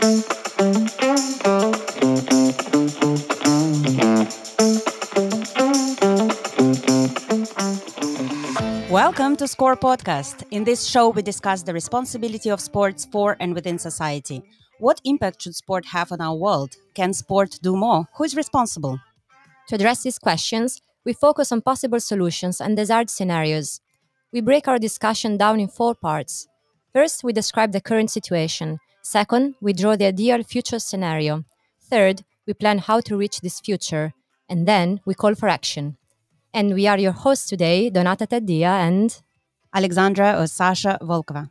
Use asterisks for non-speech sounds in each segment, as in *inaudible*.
Welcome to Score Podcast. In this show, we discuss the responsibility of sports for and within society. What impact should sport have on our world? Can sport do more? Who is responsible? To address these questions, we focus on possible solutions and desired scenarios. We break our discussion down in four parts. First, we describe the current situation. Second, we draw the ideal future scenario. Third, we plan how to reach this future. And then we call for action. And we are your hosts today, Donata Taddia and Alexandra or Sasha Volkova.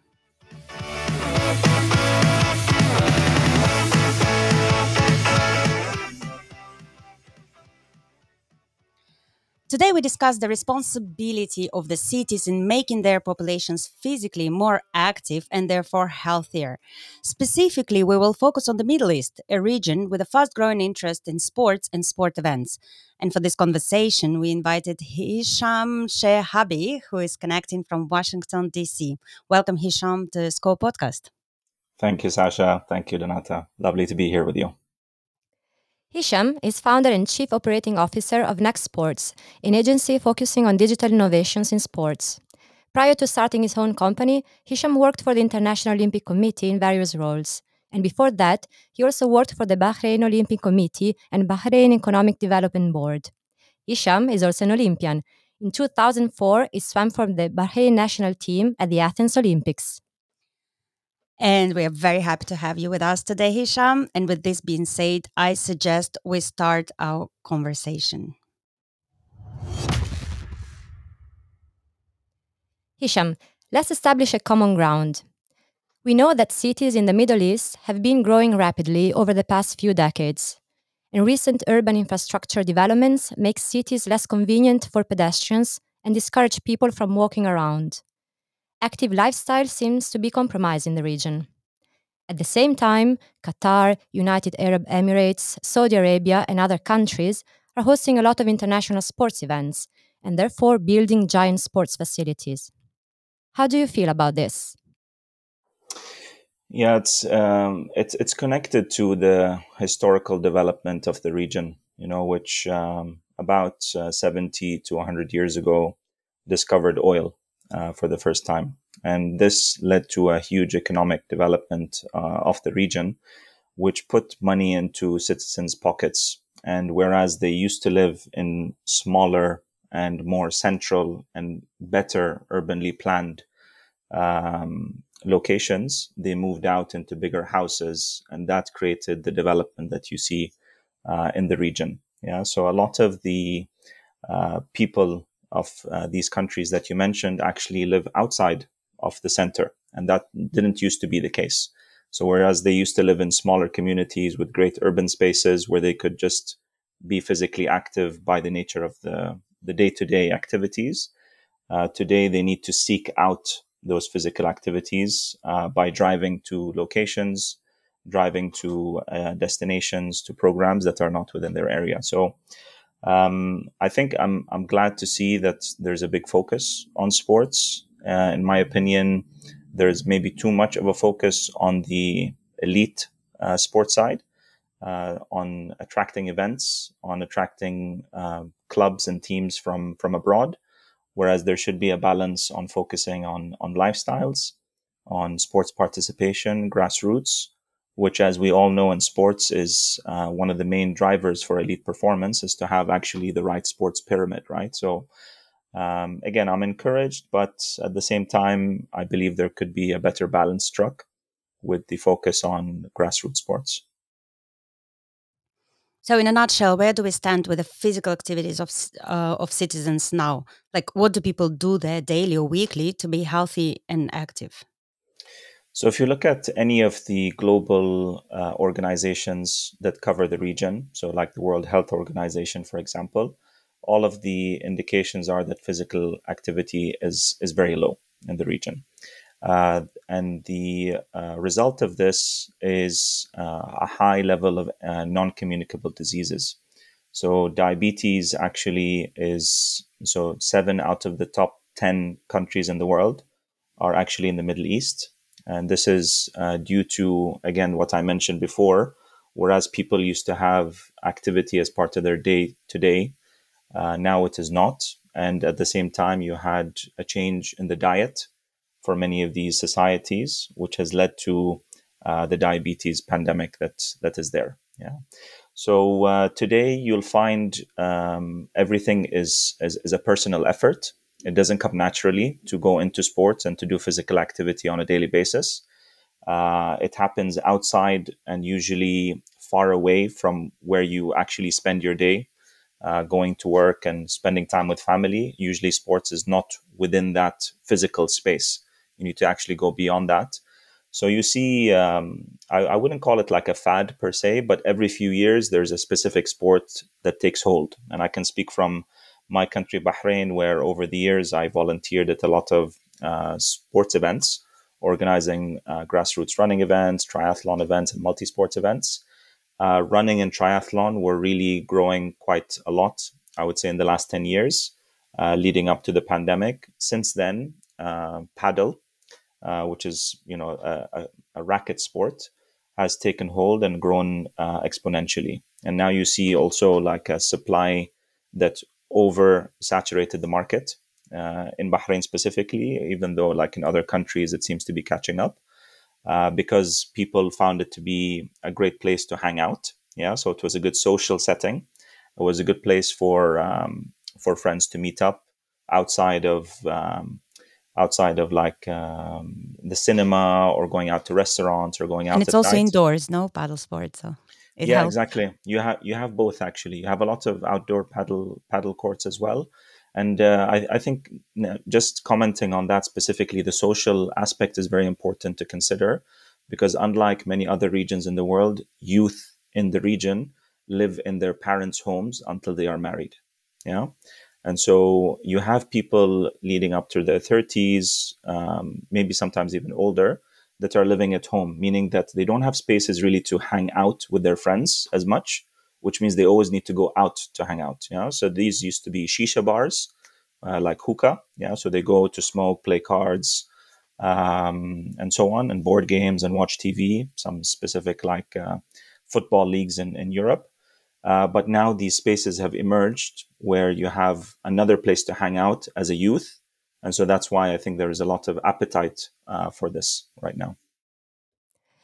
Today, we discuss the responsibility of the cities in making their populations physically more active and therefore healthier. Specifically, we will focus on the Middle East, a region with a fast growing interest in sports and sport events. And for this conversation, we invited Hisham Shehabi, who is connecting from Washington, D.C. Welcome, Hisham, to Score Podcast. Thank you, Sasha. Thank you, Donata. Lovely to be here with you. Hisham is founder and chief operating officer of Next Sports, an agency focusing on digital innovations in sports. Prior to starting his own company, Hisham worked for the International Olympic Committee in various roles. And before that, he also worked for the Bahrain Olympic Committee and Bahrain Economic Development Board. Hisham is also an Olympian. In 2004, he swam for the Bahrain national team at the Athens Olympics. And we are very happy to have you with us today, Hisham. And with this being said, I suggest we start our conversation. Hisham, let's establish a common ground. We know that cities in the Middle East have been growing rapidly over the past few decades. And recent urban infrastructure developments make cities less convenient for pedestrians and discourage people from walking around active lifestyle seems to be compromised in the region. At the same time, Qatar, United Arab Emirates, Saudi Arabia, and other countries are hosting a lot of international sports events and therefore building giant sports facilities. How do you feel about this? Yeah, it's um, it's it's connected to the historical development of the region. You know, which um, about uh, seventy to hundred years ago discovered oil uh, for the first time. And this led to a huge economic development uh, of the region, which put money into citizens' pockets. And whereas they used to live in smaller and more central and better urbanly planned um, locations, they moved out into bigger houses, and that created the development that you see uh, in the region. Yeah, so a lot of the uh, people of uh, these countries that you mentioned actually live outside of the center. And that didn't used to be the case. So whereas they used to live in smaller communities with great urban spaces where they could just be physically active by the nature of the, the day-to-day activities, uh, today they need to seek out those physical activities uh, by driving to locations, driving to uh, destinations, to programs that are not within their area. So um, I think I'm I'm glad to see that there's a big focus on sports. Uh, in my opinion, there's maybe too much of a focus on the elite uh, sports side, uh, on attracting events, on attracting uh, clubs and teams from from abroad, whereas there should be a balance on focusing on on lifestyles, on sports participation, grassroots, which, as we all know in sports, is uh, one of the main drivers for elite performance, is to have actually the right sports pyramid, right? So, um, again, I'm encouraged, but at the same time, I believe there could be a better balance struck with the focus on grassroots sports. So, in a nutshell, where do we stand with the physical activities of uh, of citizens now? Like, what do people do there daily or weekly to be healthy and active? So, if you look at any of the global uh, organizations that cover the region, so like the World Health Organization, for example, all of the indications are that physical activity is is very low in the region. Uh, and the uh, result of this is uh, a high level of uh, non communicable diseases. So, diabetes actually is so seven out of the top 10 countries in the world are actually in the Middle East And this is uh, due to, again, what I mentioned before. Whereas people used to have activity as part of their day to day, now it is not. And at the same time, you had a change in the diet for many of these societies, which has led to uh, the diabetes pandemic that that is there. Yeah. So uh, today you'll find um, everything is, is, is a personal effort. It doesn't come naturally to go into sports and to do physical activity on a daily basis. Uh, it happens outside and usually far away from where you actually spend your day, uh, going to work and spending time with family. Usually, sports is not within that physical space. You need to actually go beyond that. So you see, um, I, I, wouldn't call it like a fad per se, but every few years there's a specific sport that takes hold. And I can speak from my country, Bahrain, where over the years I volunteered at a lot of uh, sports events, organizing uh, grassroots running events, triathlon events, and multi sports events. Uh, running and triathlon were really growing quite a lot, I would say, in the last 10 years, uh, leading up to the pandemic. Since then, uh, padel uh, which is you know a, a, racket sport, has taken hold and grown exponentially. And now you see also like a supply that over saturated the market uh, in Bahrain specifically, even though like in other countries it seems to be catching up. Uh, because people found it to be a great place to hang out. Yeah, so it was a good social setting. It was a good place for um, for friends to meet up outside of um, outside of like um, the cinema or going out to restaurants or going out. And it's also night. indoors, no padel sports. So yeah, helps. exactly. You have you have both actually. You have a lot of outdoor padel padel courts as well. And uh, I, I, think just commenting on that specifically, the social aspect is very important to consider because unlike many other regions in the world, youth in the region live in their parents' homes until they are married. Yeah. And so you have people leading up to their 30s, um, maybe sometimes even older, that are living at home, meaning that they don't have spaces really to hang out with their friends as much, which means they always need to go out to hang out. You know? So these used to be shisha bars, uh, like hookah. Yeah, so they go to smoke, play cards, um, and so on, and board games and watch TV. Some specific like uh, football leagues in in Europe. Uh, but now these spaces have emerged where you have another place to hang out as a youth. And so that's why I think there is a lot of appetite uh, for this right now.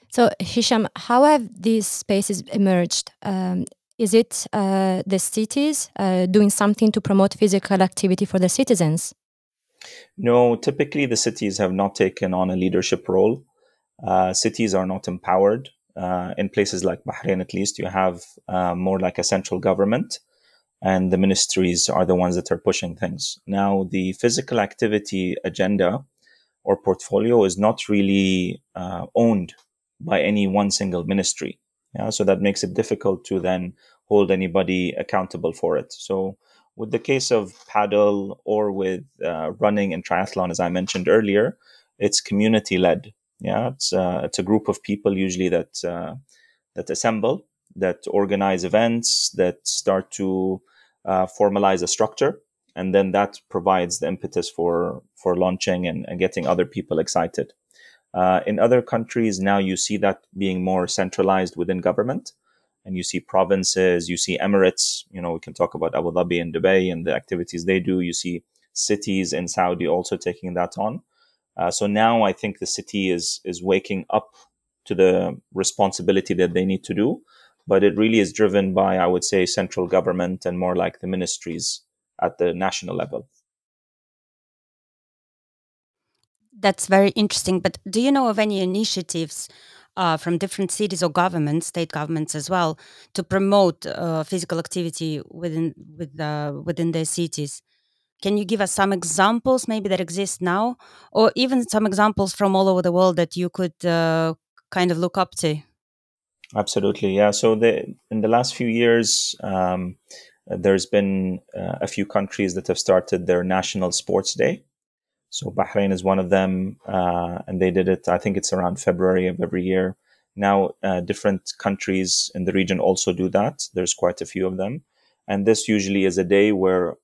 So, Hisham, how have these spaces emerged? Um, is it uh, the cities uh, doing something to promote physical activity for the citizens? No, typically the cities have not taken on a leadership role. Uh, cities are not empowered uh, in places like Bahrain, at least, you have uh, more like a central government, and the ministries are the ones that are pushing things. Now, the physical activity agenda or portfolio is not really uh, owned by any one single ministry. Yeah, so that makes it difficult to then hold anybody accountable for it. So, with the case of padel or with uh, running and triathlon, as I mentioned earlier, it's community led. Yeah, it's uh, it's a group of people usually that uh, that assemble, that organize events, that start to uh, formalize a structure, and then that provides the impetus for for launching and, and getting other people excited. Uh, in other countries now, you see that being more centralized within government, and you see provinces, you see emirates. You know, we can talk about Abu Dhabi and Dubai and the activities they do. You see cities in Saudi also taking that on. Uh, so now I think the city is is waking up to the responsibility that they need to do, but it really is driven by I would say central government and more like the ministries at the national level. That's very interesting. But do you know of any initiatives uh, from different cities or governments, state governments as well, to promote uh, physical activity within with, uh, within their cities? Can you give us some examples, maybe that exist now, or even some examples from all over the world that you could uh, kind of look up to? Absolutely, yeah. So the, in the last few years, um, there's been uh, a few countries that have started their national sports day. So Bahrain is one of them, uh, and they did it. I think it's around February of every year. Now, uh, different countries in the region also do that. There's quite a few of them, and this usually is a day where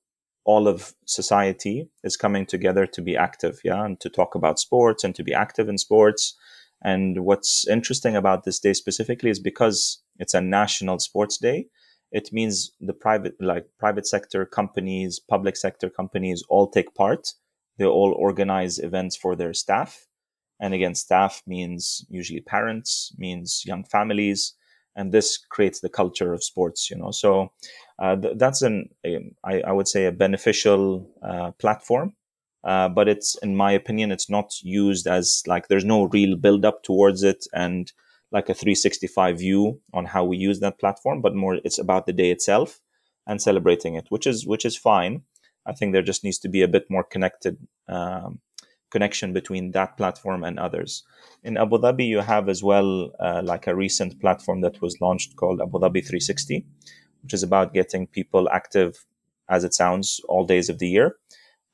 all of society is coming together to be active, yeah, and to talk about sports and to be active in sports. And what's interesting about this day specifically is because it's a national sports day, it means the private, like private sector companies, public sector companies all take part. They all organize events for their staff. And again, staff means usually parents, means young families, and this creates the culture of sports, you know. So uh, th- that's an, a, I, I would say, a beneficial uh, platform uh, but it's, in my opinion, it's not used as like there's no real build up towards it and like a 365 view on how we use that platform, but more it's about the day itself and celebrating it, which is which is fine. I think there just needs to be a bit more connected um, connection between that platform and others. In Abu Dhabi, you have as well uh, like a recent platform that was launched called Abu Dhabi 360, which is about getting people active, as it sounds, all days of the year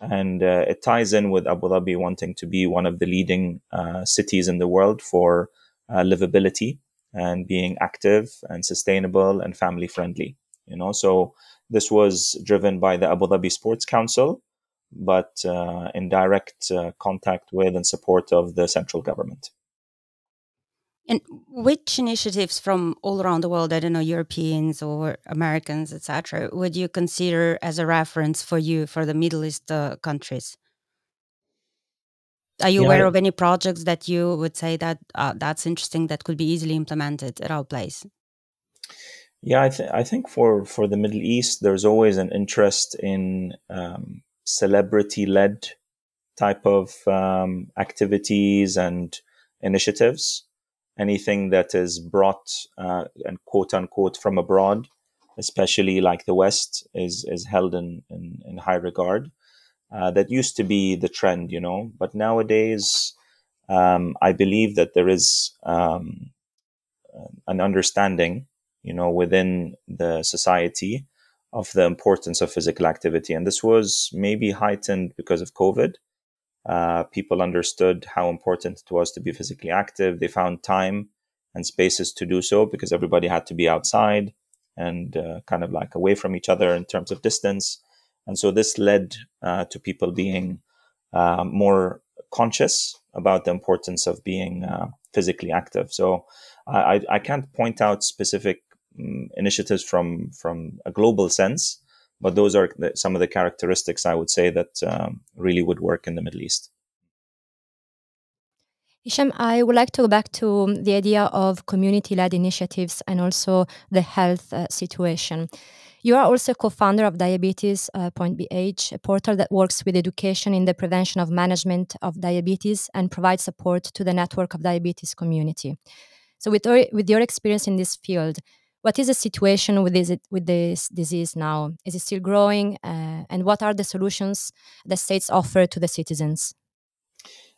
and uh, it ties in with Abu Dhabi wanting to be one of the leading uh, cities in the world for uh, livability and being active and sustainable and family friendly. You know, so this was driven by the Abu Dhabi Sports Council, but uh, in direct uh, contact with and support of the central government. And which initiatives from all around the world, I don't know, Europeans or Americans, etc., would you consider as a reference for you for the Middle East uh, countries? Are you yeah, aware I, of any projects that you would say that uh, that's interesting that could be easily implemented at our place? Yeah, I, th- I think for, for the Middle East, there's always an interest in um, celebrity led type of um, activities and initiatives anything that is brought uh, and quote unquote from abroad, especially like the West, is is held in in, in high regard. Uh, that used to be the trend, you know, but nowadays um, I believe that there is um, an understanding, you know, within the society of the importance of physical activity, and this was maybe heightened because of COVID uh, people understood how important it was to be physically active. They found time and spaces to do so because everybody had to be outside and uh, kind of like away from each other in terms of distance. And so this led uh, to people being uh, more conscious about the importance of being uh, physically active. So I, I can't point out specific um, initiatives from from a global sense, but those are the, some of the characteristics I would say that um, really would work in the Middle East. Hisham, I would like to go back to the idea of community led initiatives and also the health uh, situation. You are also co founder of Diabetes uh, Point BH, a portal that works with education in the prevention of management of diabetes and provides support to the network of diabetes community. So, with, with your experience in this field, what is the situation with this with this disease now? Is it still growing? Uh, and what are the solutions the states offer to the citizens?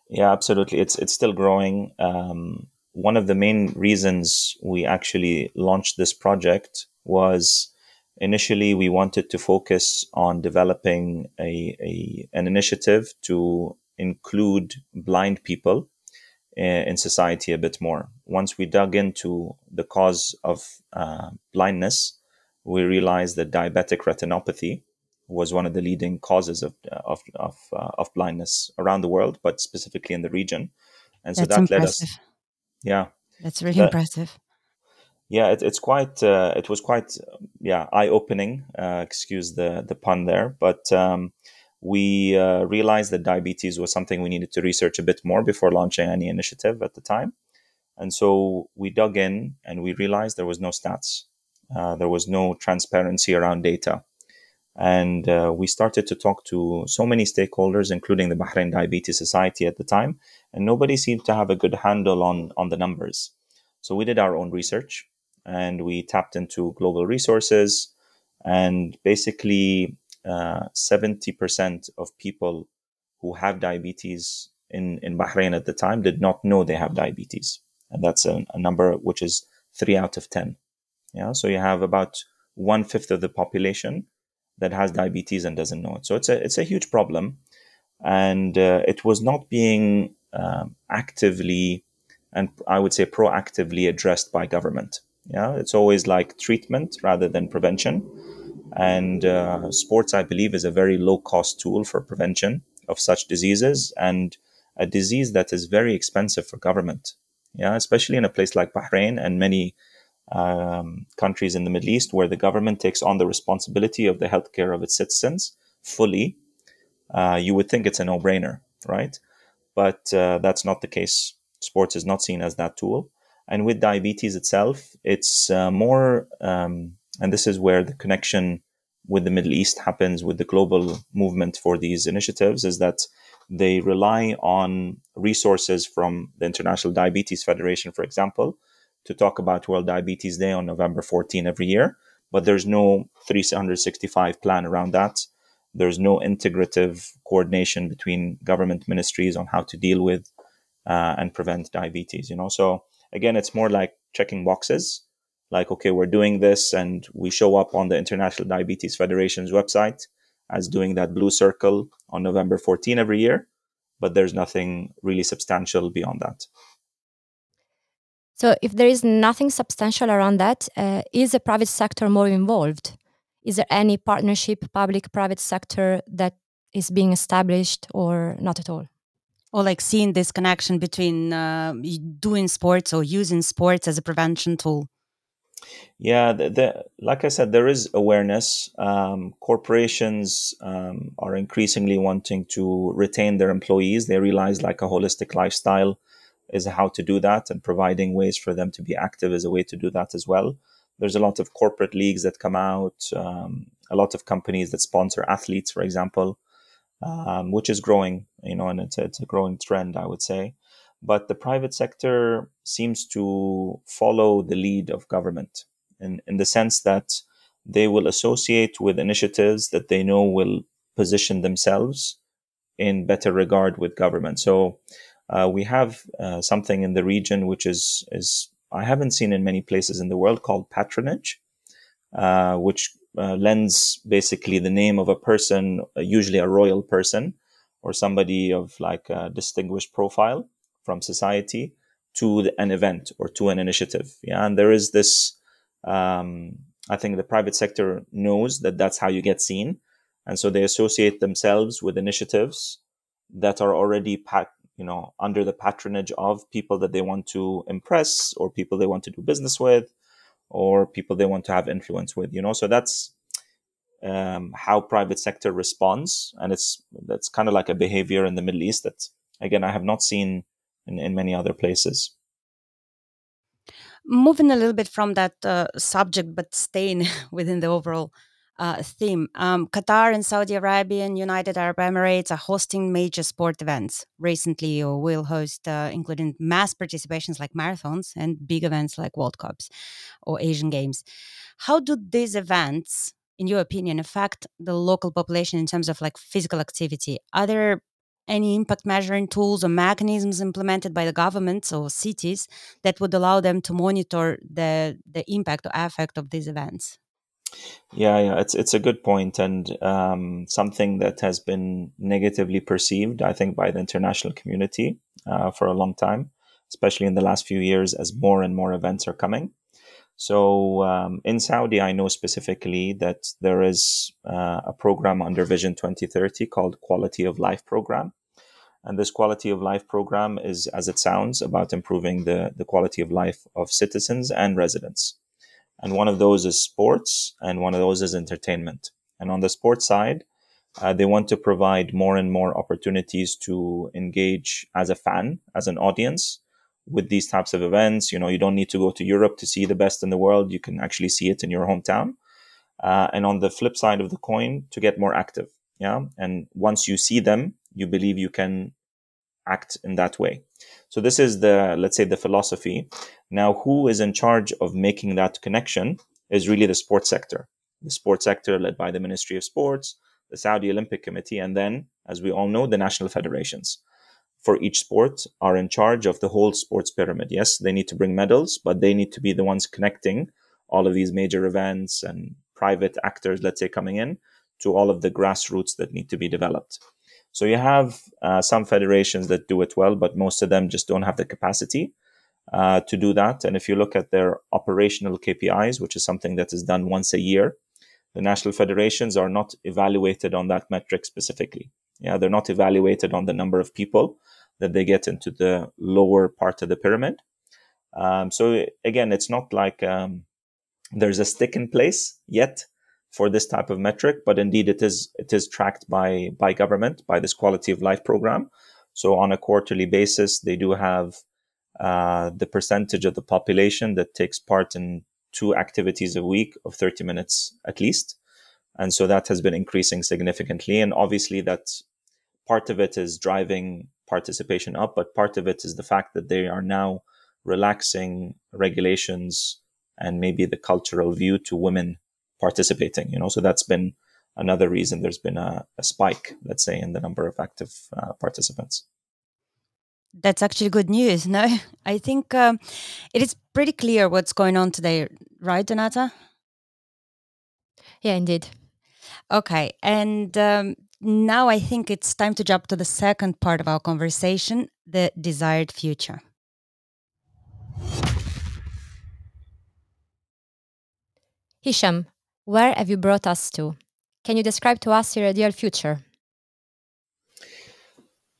Yeah, absolutely. It's it's still growing. Um, one of the main reasons we actually launched this project was initially we wanted to focus on developing a, a an initiative to include blind people in society a bit more. Once we dug into the cause of uh, blindness, we realized that diabetic retinopathy was one of the leading causes of of of, uh, of blindness around the world, but specifically in the region. And so That's that impressive. led us. Yeah, that's really impressive. Yeah, it, it's quite. Uh, it was quite. Yeah, eye opening. Uh, excuse the the pun there, but. Um, we uh, realized that diabetes was something we needed to research a bit more before launching any initiative at the time. And so we dug in and we realized there was no stats. Uh, there was no transparency around data. And uh, we started to talk to so many stakeholders, including the Bahrain Diabetes Society at the time, and nobody seemed to have a good handle on, on the numbers. So we did our own research and we tapped into global resources and basically uh, 70% of people who have diabetes in, in Bahrain at the time did not know they have diabetes. And that's a, a number which is three out of 10. Yeah. So you have about one fifth of the population that has diabetes and doesn't know it. So it's a, it's a huge problem. And uh, it was not being um, actively and I would say proactively addressed by government. Yeah. It's always like treatment rather than prevention. And uh, sports, I believe, is a very low cost tool for prevention of such diseases and a disease that is very expensive for government. Yeah, especially in a place like Bahrain and many um, countries in the Middle East where the government takes on the responsibility of the healthcare of its citizens fully, uh, you would think it's a no brainer, right? But uh, that's not the case. Sports is not seen as that tool. And with diabetes itself, it's uh, more, um, and this is where the connection with the Middle East happens with the global movement for these initiatives, is that they rely on resources from the International Diabetes Federation, for example, to talk about World Diabetes Day on November 14 every year. But there's no 365 plan around that. There's no integrative coordination between government ministries on how to deal with uh, and prevent diabetes. You know, so again, it's more like checking boxes. Like, okay, we're doing this, and we show up on the International Diabetes Federation's website as doing that blue circle on November 14 every year, but there's nothing really substantial beyond that. So, if there is nothing substantial around that, uh, is the private sector more involved? Is there any partnership, public private sector, that is being established or not at all? Or like seeing this connection between uh, doing sports or using sports as a prevention tool? Yeah, the, the, like I said, there is awareness. Um, corporations um, are increasingly wanting to retain their employees. They realize like a holistic lifestyle is how to do that and providing ways for them to be active is a way to do that as well. There's a lot of corporate leagues that come out, um, a lot of companies that sponsor athletes, for example, um, which is growing, you know, and it's, it's a growing trend, I would say. But the private sector seems to follow the lead of government in, in the sense that they will associate with initiatives that they know will position themselves in better regard with government. So uh, we have uh, something in the region which is is I haven't seen in many places in the world called patronage, uh, which uh, lends basically the name of a person, usually a royal person or somebody of like a distinguished profile from society, to an event or to an initiative. Yeah, and there is this. Um, I think the private sector knows that that's how you get seen, and so they associate themselves with initiatives that are already pat- you know, under the patronage of people that they want to impress or people they want to do business with or people they want to have influence with, you know. So that's um, how private sector responds. And it's, that's kind of like a behavior in the Middle East that, again, I have not seen in, in many other places. Moving a little bit from that uh, subject, but staying *laughs* within the overall uh, theme. Um, Qatar and Saudi Arabia and United Arab Emirates are hosting major sport events recently, or will host, uh, including mass participations like marathons and big events like World Cups or Asian Games. How do these events, in your opinion, affect the local population in terms of like physical activity? Are there any impact measuring tools or mechanisms implemented by the governments or cities that would allow them to monitor the, the impact or effect of these events? Yeah, yeah, it's it's a good point and um, something that has been negatively perceived, I think, by the international community uh, for a long time, especially in the last few years as more and more events are coming. So um, in Saudi, I know specifically that there is uh, a program under Vision 2030 called Quality of Life Program. And this quality of life program is, as it sounds, about improving the, the quality of life of citizens and residents and one of those is sports, and one of those is entertainment. And on the sports side, uh, they want to provide more and more opportunities to engage as a fan, as an audience with these types of events. You know, you don't need to go to Europe to see the best in the world. You can actually see it in your hometown. Uh, and on the flip side of the coin, to get more active. Yeah. And once you see them, you believe you can act in that way. So this is the, let's say, the philosophy. Now, who is in charge of making that connection is really the sports sector. The sports sector led by the Ministry of Sports, the Saudi Olympic Committee, and then, as we all know, the national federations for each sport are in charge of the whole sports pyramid. Yes, they need to bring medals, but they need to be the ones connecting all of these major events and private actors, let's say, coming in to all of the grassroots that need to be developed. So you have uh, some federations that do it well, but most of them just don't have the capacity uh, to do that. And if you look at their operational KPIs, which is something that is done once a year, the national federations are not evaluated on that metric specifically. Yeah, they're not evaluated on the number of people that they get into the lower part of the pyramid. Um, so again, it's not like um, there's a stick in place yet for this type of metric, but indeed it is it is tracked by by government by this quality of life program. So on a quarterly basis, they do have uh, the percentage of the population that takes part in two activities a week of 30 minutes at least. And so that has been increasing significantly. And obviously, that part of it is driving participation up, but part of it is the fact that they are now relaxing regulations and maybe the cultural view to women participating. You know, so that's been another reason there's been a, a spike, let's say, in the number of active uh, participants. That's actually good news. No, *laughs* I think um, it is pretty clear what's going on today, right, Donata? Yeah, indeed. Okay, and um, now I think it's time to jump to the second part of our conversation the desired future. Hisham, where have you brought us to? Can you describe to us your ideal future?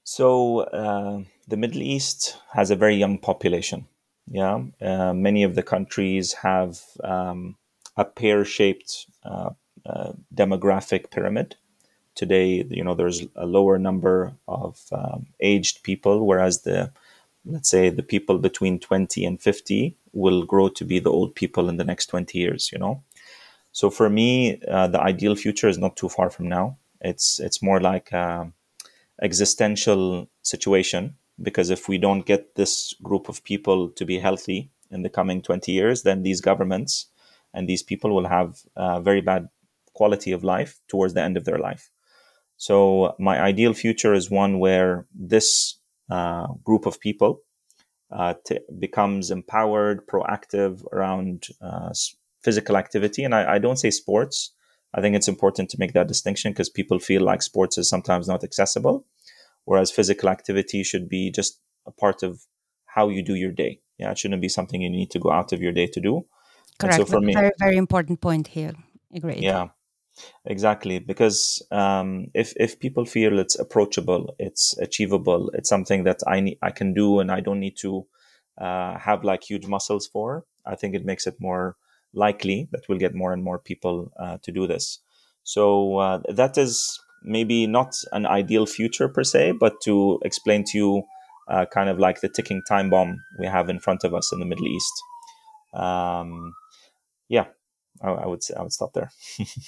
So, uh, the Middle East has a very young population. Yeah, uh, many of the countries have um, a pear-shaped uh, uh, demographic pyramid. Today, you know, there's a lower number of um, aged people, whereas the let's say the people between 20 and 50 will grow to be the old people in the next 20 years you know so for me uh, the ideal future is not too far from now it's it's more like an existential situation because if we don't get this group of people to be healthy in the coming 20 years then these governments and these people will have uh, very bad quality of life towards the end of their life so my ideal future is one where this uh, group of people uh, t- becomes empowered, proactive around uh, physical activity. And I, I, don't say sports. I think it's important to make that distinction because people feel like sports is sometimes not accessible, whereas physical activity should be just a part of how you do your day. Yeah, it shouldn't be something you need to go out of your day to do. Correct. so for me, very very important point here. Agreed. Yeah, Exactly, because um, if if people feel it's approachable, it's achievable, it's something that I need, I can do, and I don't need to uh, have like huge muscles for. I think it makes it more likely that we'll get more and more people uh, to do this. So uh, that is maybe not an ideal future per se, but to explain to you uh, kind of like the ticking time bomb we have in front of us in the Middle East. Um, yeah, I, I would say I would stop there.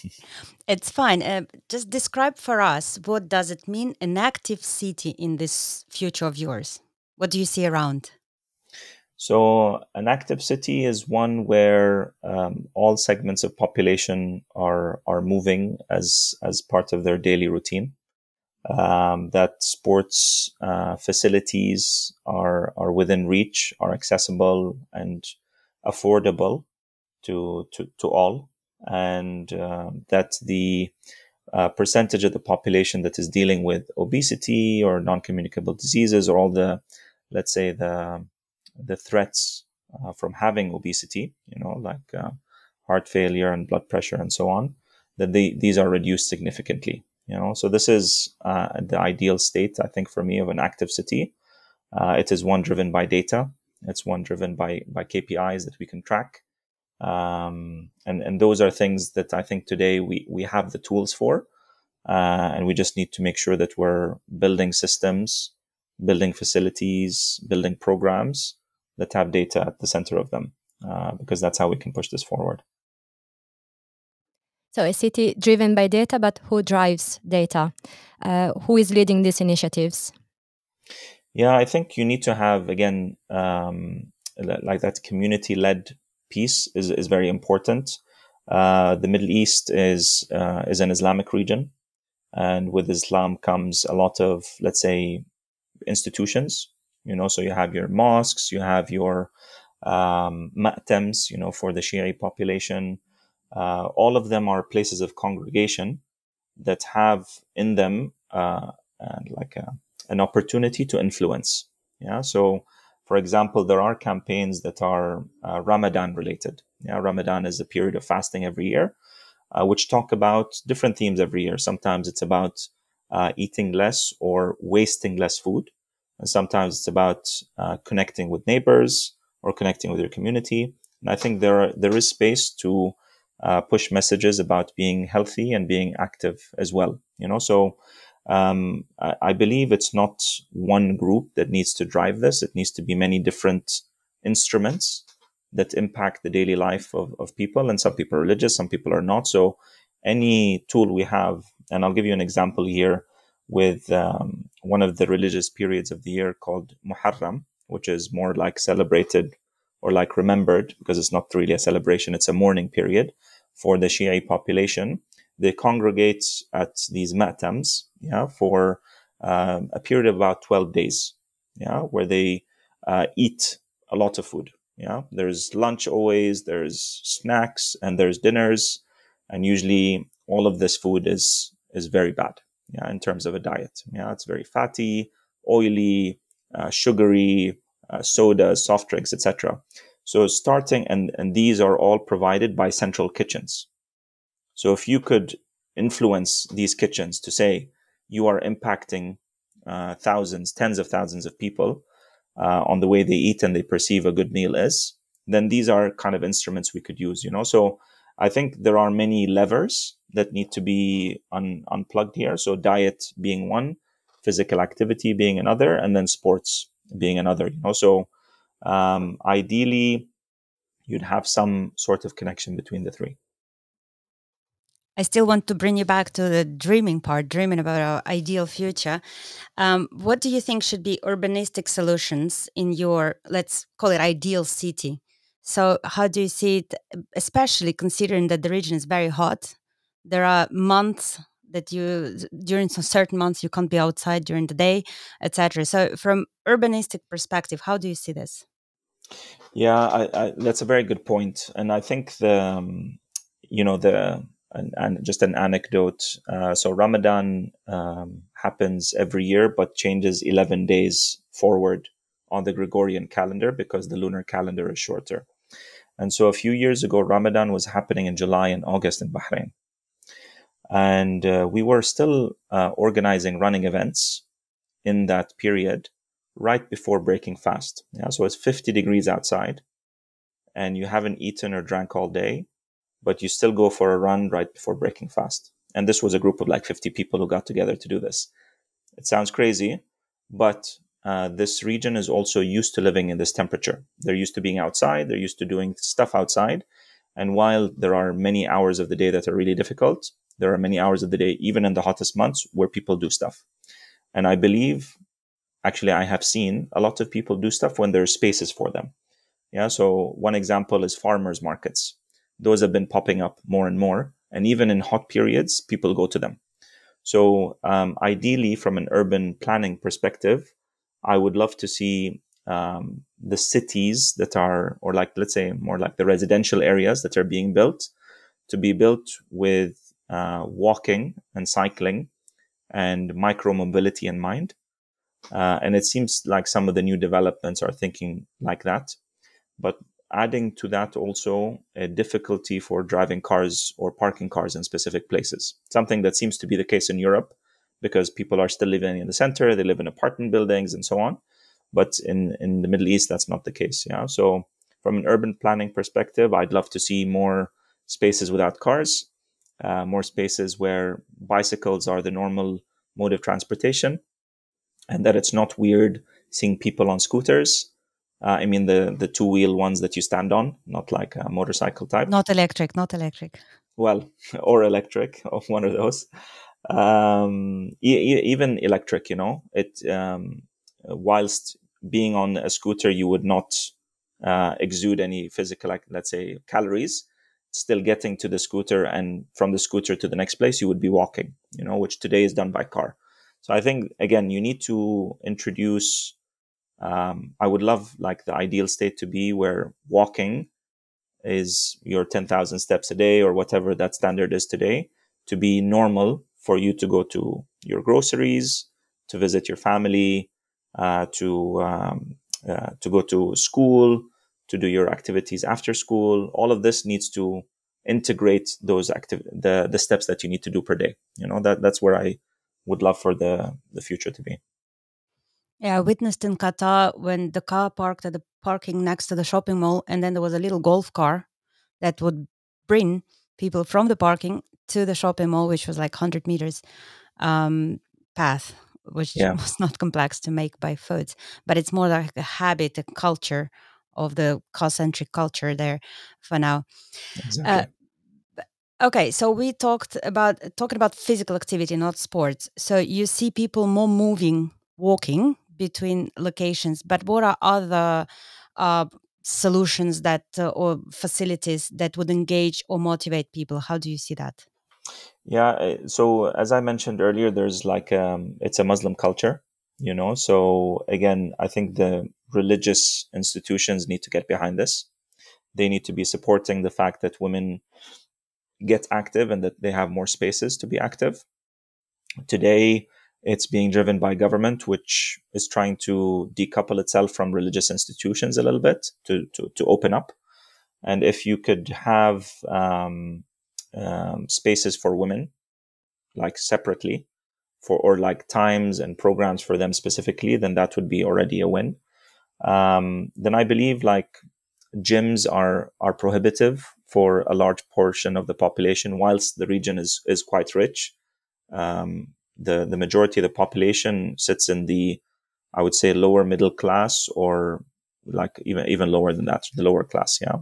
*laughs* it's fine. Uh, just describe for us what does it mean an active city in this future of yours. What do you see around? So an active city is one where um, all segments of population are are moving as as part of their daily routine. Um, that sports uh, facilities are are within reach, are accessible and affordable to to, to all, and uh, that the uh, percentage of the population that is dealing with obesity or non-communicable diseases or all the let's say the the threats uh, from having obesity you know like uh, heart failure and blood pressure and so on that they, these are reduced significantly you know. So this is uh, the ideal state i think for me of an active city. Uh, it is one driven by data. It's one driven by by kpis that we can track um, and and those are things that I think today we we have the tools for, uh, and we just need to make sure that we're building systems, building facilities, building programs that have data at the center of them, uh, because that's how we can push this forward. So a city driven by data, but who drives data? Uh, who is leading these initiatives? Yeah, I think you need to have again um, like that community-led piece is, is very important. Uh, the Middle East is uh, is an Islamic region, and with Islam comes a lot of let's say institutions. You know, so you have your mosques, you have your um, ma'tams, you know, for the Shia population. Uh, all of them are places of congregation that have in them uh, like a, an opportunity to influence. Yeah, so for example, there are campaigns that are uh, Ramadan related. Yeah, Ramadan is a period of fasting every year, uh, which talk about different themes every year. Sometimes it's about uh, eating less or wasting less food. And sometimes it's about uh, connecting with neighbors or connecting with your community. And I think there are, there is space to uh, push messages about being healthy and being active as well. You know, so um, I, I, believe it's not one group that needs to drive this. It needs to be many different instruments that impact the daily life of, of people. And some people are religious, some people are not. So any tool we have, and I'll give you an example here with um, one of the religious periods of the year called Muharram, which is more like celebrated or like remembered because it's not really a celebration, it's a mourning period for the Shia population. They congregate at these matams, yeah, for um, a period of about 12 days, yeah, where they uh, eat a lot of food. Yeah, there's lunch always, there's snacks, and there's dinners, and usually all of this food is is very bad. Yeah, in terms of a diet. Yeah, it's very fatty, oily, uh, sugary, uh, sodas, soft drinks, etc. So starting and and these are all provided by central kitchens. So if you could influence these kitchens to say you are impacting uh, thousands, tens of thousands of people uh, on the way they eat and they perceive a good meal is, then these are kind of instruments we could use. You know, so I think there are many levers that need to be un- unplugged here. So diet being one, physical activity being another, and then sports being another. You know, so um, ideally, you'd have some sort of connection between the three. I still want to bring you back to the dreaming part, dreaming about our ideal future. Um, what do you think should be urbanistic solutions in your, let's call it ideal city? So, how do you see it, especially considering that the region is very hot? There are months that you during some certain months you can't be outside during the day etc so from urbanistic perspective how do you see this yeah I, I, that's a very good point and i think the um, you know the and, and just an anecdote. Uh, so ramadan um, happens every year but changes 11 days forward on the gregorian calendar because the lunar calendar is shorter. And so a few years ago ramadan was happening in july and august in bahrain. And uh, we were still uh, organizing running events in that period right before breaking fast. Yeah, so it's 50 degrees outside and you haven't eaten or drank all day, but you still go for a run right before breaking fast. And this was a group of like 50 people who got together to do this. It sounds crazy, but uh, this region is also used to living in this temperature. They're used to being outside, they're used to doing stuff outside. And while there are many hours of the day that are really difficult, there are many hours of the day, even in the hottest months, where people do stuff. And I believe, actually, I have seen a lot of people do stuff when there are spaces for them. Yeah. So one example is farmers markets. Those have been popping up more and more. And even in hot periods, people go to them. So um, ideally, from an urban planning perspective, I would love to see um, the cities that are, or like, let's say more like the residential areas that are being built to be built with uh, walking and cycling and micro mobility in mind. Uh, and it seems like some of the new developments are thinking like that. But adding to that also a difficulty for driving cars or parking cars in specific places, something that seems to be the case in Europe because people are still living in the center, they live in apartment buildings and so on. But in, in the Middle East, that's not the case. Yeah. So from an urban planning perspective, I'd love to see more spaces without cars uh, more spaces where bicycles are the normal mode of transportation, and that it's not weird seeing people on scooters. Uh, I mean the the two wheel ones that you stand on, not like a motorcycle type. Not electric, not electric. Well, *laughs* or electric, *laughs* or one of those. Um, e- even electric, you know, it um, whilst being on a scooter, you would not uh, exude any physical, like let's say, calories still getting to the scooter and from the scooter to the next place you would be walking you know which today is done by car so i think again you need to introduce um, i would love like the ideal state to be where walking is your 10,000 steps a day or whatever that standard is today to be normal for you to go to your groceries to visit your family uh, to um, uh, to go to school to do your activities after school. All of this needs to integrate those active the the steps that you need to do per day. You know that that's where I would love for the the future to be. Yeah, I witnessed in Qatar when the car parked at the parking next to the shopping mall, and then there was a little golf car that would bring people from the parking to the shopping mall, which was like 100 meters um, path, which Yeah. *laughs* was not complex to make by foot, but it's more like a habit, a culture of the car-centric culture there for now. Exactly. Okay, so we talked about talking about physical activity, not sports. So you see people more moving, walking between locations. But what are other uh, solutions that uh, or facilities that would engage or motivate people? How do you see that? Yeah. uh, So as I mentioned earlier, there's like um, it's a Muslim culture, you know. So again, I think the religious institutions need to get behind this. They need to be supporting the fact that women get active and that they have more spaces to be active. Today, it's being driven by government, which is trying to decouple itself from religious institutions a little bit to to, to open up. And if you could have um, um, spaces for women, like separately, for or like times and programs for them specifically, then that would be already a win. Um, then I believe like gyms are are prohibitive for a large portion of the population, whilst the region is is quite rich. Um, the the majority of the population sits in the, I would say, lower middle class or like even even lower than that, the lower class. Yeah,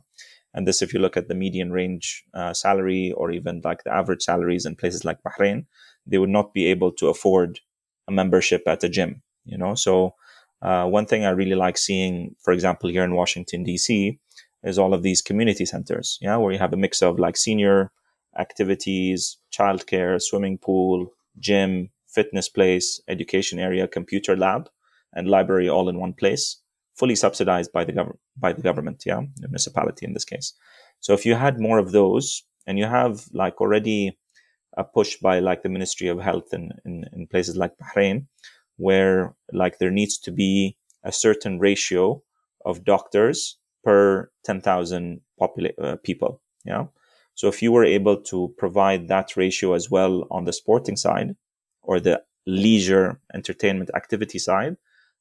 and this, if you look at the median range uh, salary or even like the average salaries in places like Bahrain, they would not be able to afford a membership at a gym. You know, so uh, one thing I really like seeing, for example, here in Washington D.C is all of these community centers, yeah, where you have a mix of like senior activities, childcare, swimming pool, gym, fitness place, education area, computer lab, and library all in one place, fully subsidized by the government by the government, yeah, the municipality in this case. So if you had more of those, and you have like already a push by like the Ministry of Health in, in, in places like Bahrain, where like there needs to be a certain ratio of doctors per 10,000 popula- uh, people. Yeah. So if you were able to provide that ratio as well on the sporting side or the leisure entertainment activity side,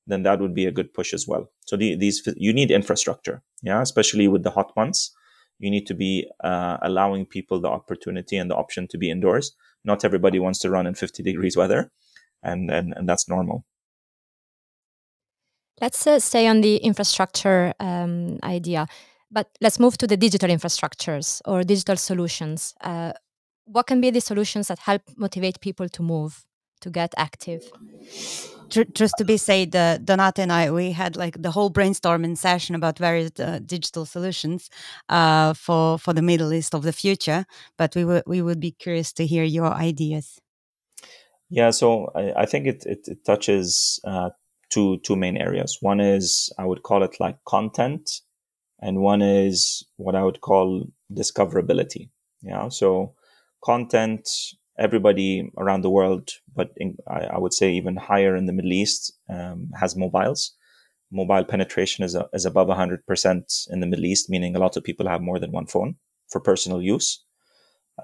then that would be a good push as well. So the, these you need infrastructure, yeah, especially with the hot months. You need to be uh, allowing people the opportunity and the option to be indoors. Not everybody wants to run in 50 degrees weather, and and, and that's normal. Let's uh, stay on the infrastructure um, idea, but let's move to the digital infrastructures or digital solutions. Uh, what can be the solutions that help motivate people to move, to get active? Just to be said, uh, Donata and I, we had like the whole brainstorming session about various uh, digital solutions uh, for for the Middle East of the future. But we would we would be curious to hear your ideas. Yeah, so I, I think it, it, it touches uh, two two main areas. One is I would call it like content, and one is what I would call discoverability. Yeah, so content. Everybody around the world, but in, I, I, would say even higher in the Middle East, um, has mobiles. Mobile penetration is, a, is above 100% in the Middle East, meaning a lot of people have more than one phone for personal use.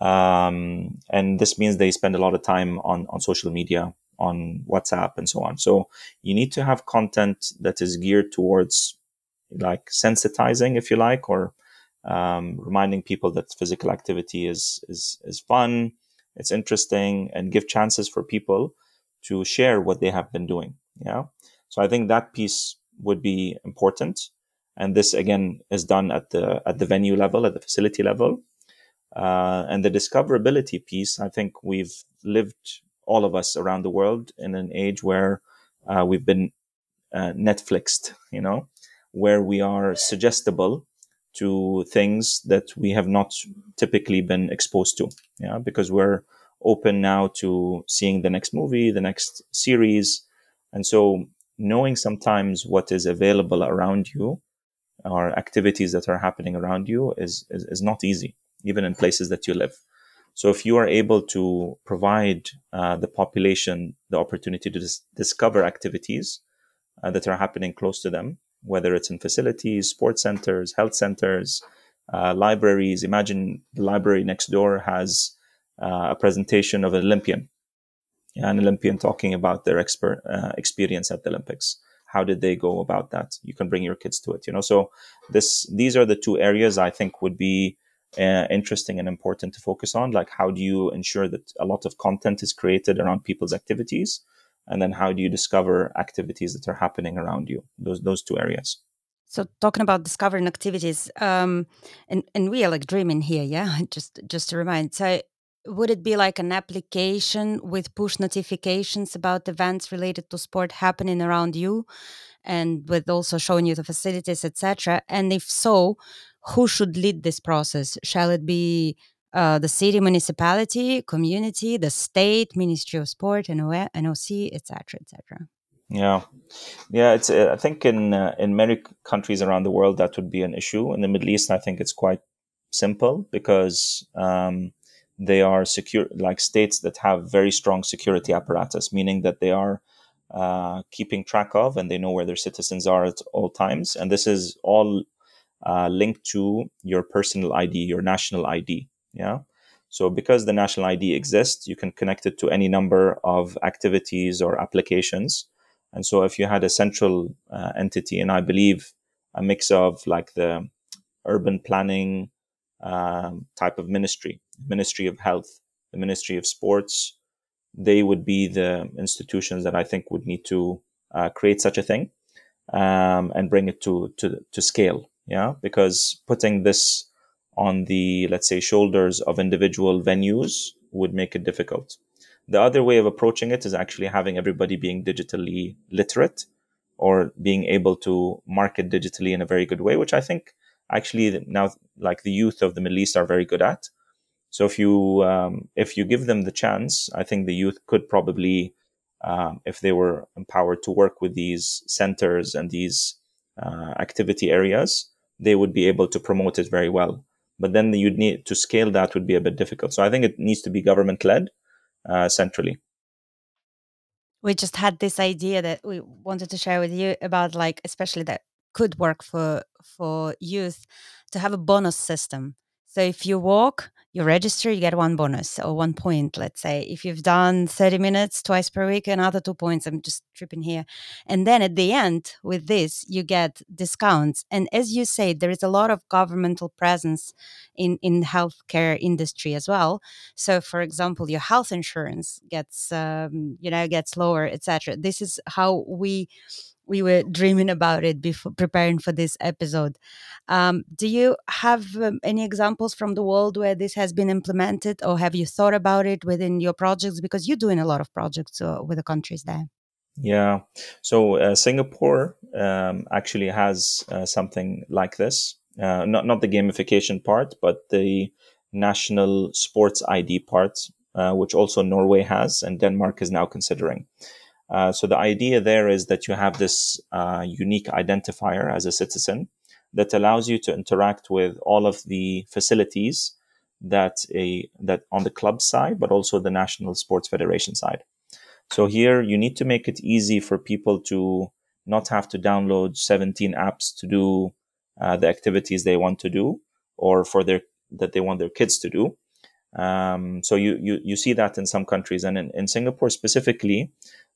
Um, and this means they spend a lot of time on, on social media, on WhatsApp and so on. So you need to have content that is geared towards like sensitizing, if you like, or um, reminding people that physical activity is, is, is fun, it's interesting, and give chances for people to share what they have been doing. Yeah. So I think that piece would be important. And this again is done at the, at the venue level, at the facility level. Uh, and the discoverability piece, I think we've lived all of us around the world in an age where uh, we've been uh, Netflixed, *laughs* you know, where we are suggestible to things that we have not typically been exposed to. Yeah, because we're open now to seeing the next movie, the next series. And so knowing sometimes what is available around you or activities that are happening around you is, is, is not easy, even in places that you live. So if you are able to provide uh, the population the opportunity to dis- discover activities uh, that are happening close to them, whether it's in facilities, sports centers, health centers, uh, libraries. Imagine the library next door has uh, a presentation of an Olympian, an Olympian talking about their expert uh, experience at the Olympics. how did they go about that? You can bring your kids to it you know? So this these are the two areas i think would be uh, interesting and important to focus on. Like how do you ensure that a lot of content is created around people's activities and then how do you discover activities that are happening around you? Those those two areas. So talking about discovering activities um and and we are like dreaming here yeah? *laughs* Just just to remind. So would it be like an application with push notifications about events related to sport happening around you? And with also showing you the facilities etc and if so who should lead this process? Shall it be uh, the city municipality community the state ministry of sport and noc etc etc yeah. Yeah it's uh, i think in uh, in many countries around the world that would be an issue. In the middle east i think it's quite simple because um, they are secure like states that have very strong security apparatus meaning that they are uh, keeping track of and they know where their citizens are at all times. And this is all uh, linked to your personal id your national id yeah? So because the national id exists you can connect it to any number of activities or applications. And so if you had a central uh, entity and i believe a mix of like the urban planning um, type of ministry, Ministry of Health, the Ministry of Sports, they would be the institutions that I think would need to uh, create such a thing um, and bring it to, to to scale. Yeah, because putting this on the let's say shoulders of individual venues would make it difficult. The other way of approaching it is actually having everybody being digitally literate or being able to market digitally in a very good way, which I think actually now like the youth of the Middle East are very good at. So if you um, if you give them the chance, I think the youth could probably, um, if they were empowered to work with these centers and these uh, activity areas, they would be able to promote it very well. But then you'd need to scale that would be a bit difficult. So I think it needs to be government led uh, centrally. We just had this idea that we wanted to share with you about like especially that could work for for youth to have a bonus system. So if you walk, you register, you get one bonus or one point, let's say. If you've done 30 minutes twice per week, another two points. I'm just tripping here. And then at the end, with this, you get discounts. And as you say, there is a lot of governmental presence in, in healthcare industry as well. So for example, your health insurance gets um, you know, gets lower, etc. This is how we we were dreaming about it before preparing for this episode. Um, do you have um, any examples from the world where this has been implemented, or have you thought about it within your projects? Because you're doing a lot of projects uh, with the countries there. Yeah. So uh, Singapore um, actually has uh, something like this. Uh, not not the gamification part, but the national sports ID part, uh, which also Norway has and Denmark is now considering. Uh, so the idea there is that you have this uh, unique identifier as a citizen that allows you to interact with all of the facilities that a that on the club side, but also the national sports federation side. So here you need to make it easy for people to not have to download 17 apps to do uh, the activities they want to do or for their that they want their kids to do. Um, so you, you you see that in some countries and in, in Singapore specifically,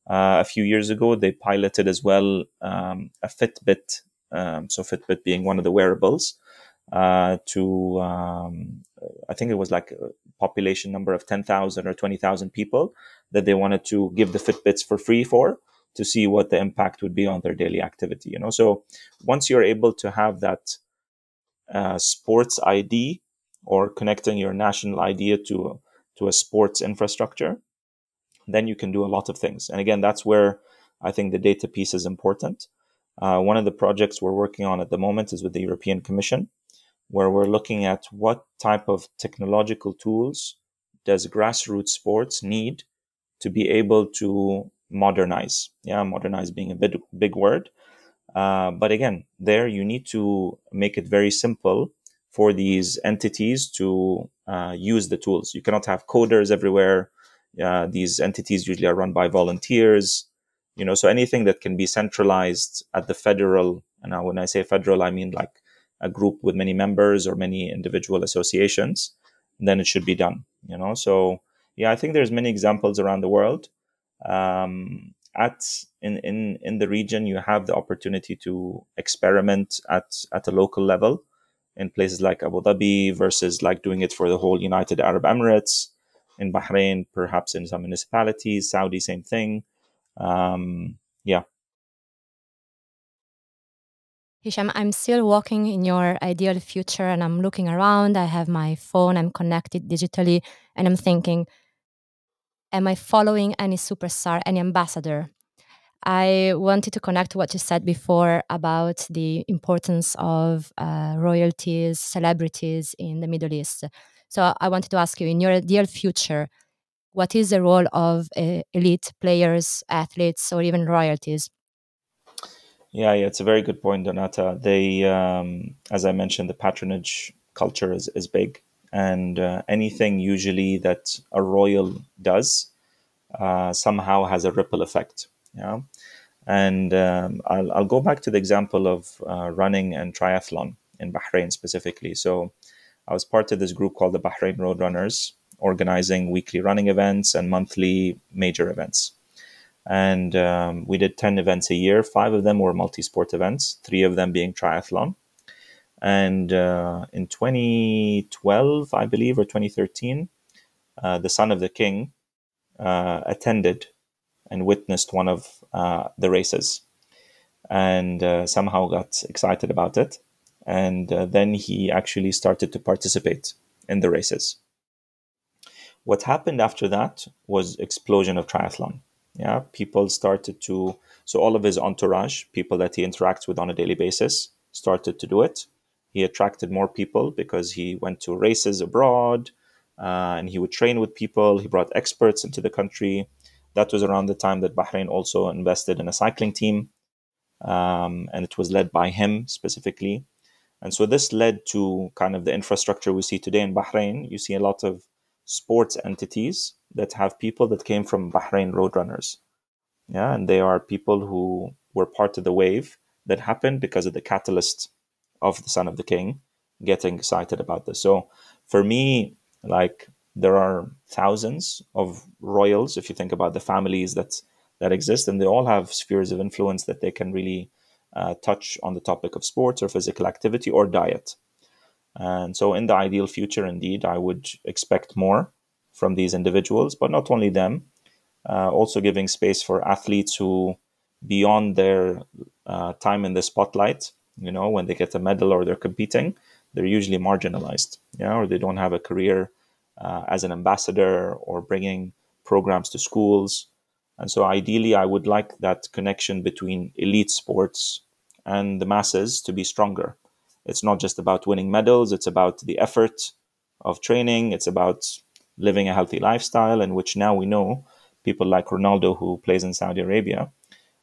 uh, a few years ago, they piloted as well um, a Fitbit, um, so Fitbit being one of the wearables, uh, to um, I think it was like a population number of 10,000 or 20,000 people that they wanted to give the Fitbits for free for to see what the impact would be on their daily activity. You know, so once you're able to have that uh, sports ID or connecting your national idea to to a sports infrastructure, then you can do a lot of things. And again, that's where I think the data piece is important. Uh, one of the projects we're working on at the moment is with the European Commission, where we're looking at what type of technological tools does grassroots sports need to be able to modernize. Yeah, modernize being a big, big word. Uh, but again, there you need to make it very simple for these entities to uh, use the tools. You cannot have coders everywhere. Uh, these entities usually are run by volunteers, you know, so anything that can be centralized at the federal, and now when I say federal, I mean like a group with many members or many individual associations, then it should be done, you know. So yeah, I think there's many examples around the world. Um, at in, in in the region you have the opportunity to experiment at at a local level in places like Abu Dhabi versus like doing it for the whole United Arab Emirates in Bahrain perhaps in some municipalities Saudi same thing um, yeah Hisham, I'm still walking in your ideal future and I'm looking around. I have my phone, I'm connected digitally, and I'm thinking, am I following any superstar, any ambassador? I wanted to connect what you said before about the importance of uh, royalties, celebrities in the Middle East. So I wanted to ask you, in your ideal future, what is the role of uh, elite players, athletes, or even royalties? Yeah, yeah, it's a very good point, Donata. They, um, as I mentioned, the patronage culture is, is big, and uh, anything usually that a royal does uh, somehow has a ripple effect. Yeah, and um, I'll, I'll go back to the example of uh, running and triathlon in Bahrain specifically. So, I was part of this group called the Bahrain Road Runners, organizing weekly running events and monthly major events. And um, we did 10 events a year. Five of them were multi-sport events three of them being triathlon. And uh, in 2012 i believe or 2013 uh, the son of the king uh, attended and witnessed one of uh, the races and uh, somehow got excited about it. And uh, then he actually started to participate in the races. What happened after that was explosion of triathlon. Yeah people started to so all of his entourage people that he interacts with on a daily basis started to do it. He attracted more people because he went to races abroad uh, and he would train with people. He brought experts into the country that was around the time that bahrain also invested in a cycling team um, and it was led by him specifically and so this led to kind of the infrastructure we see today in bahrain you see a lot of sports entities that have people that came from Bahrain Roadrunners. Yeah, and they are people who were part of the wave that happened because of the catalyst of the son of the king getting excited about this. So for me, like there are thousands of royals if you think about the families that that exist and they all have spheres of influence that they can really uh, touch on the topic of sports or physical activity or diet. And so, in the ideal future, indeed, I would expect more from these individuals, but not only them, uh, also giving space for athletes who, beyond their uh, time in the spotlight, you know, when they get a medal or they're competing, they're usually marginalized, yeah, or they don't have a career uh, as an ambassador or bringing programs to schools. And so, ideally, I would like that connection between elite sports and the masses to be stronger it's not just about winning medals, it's about the effort of training, it's about living a healthy lifestyle, in which now we know people like Ronaldo, who plays in Saudi Arabia,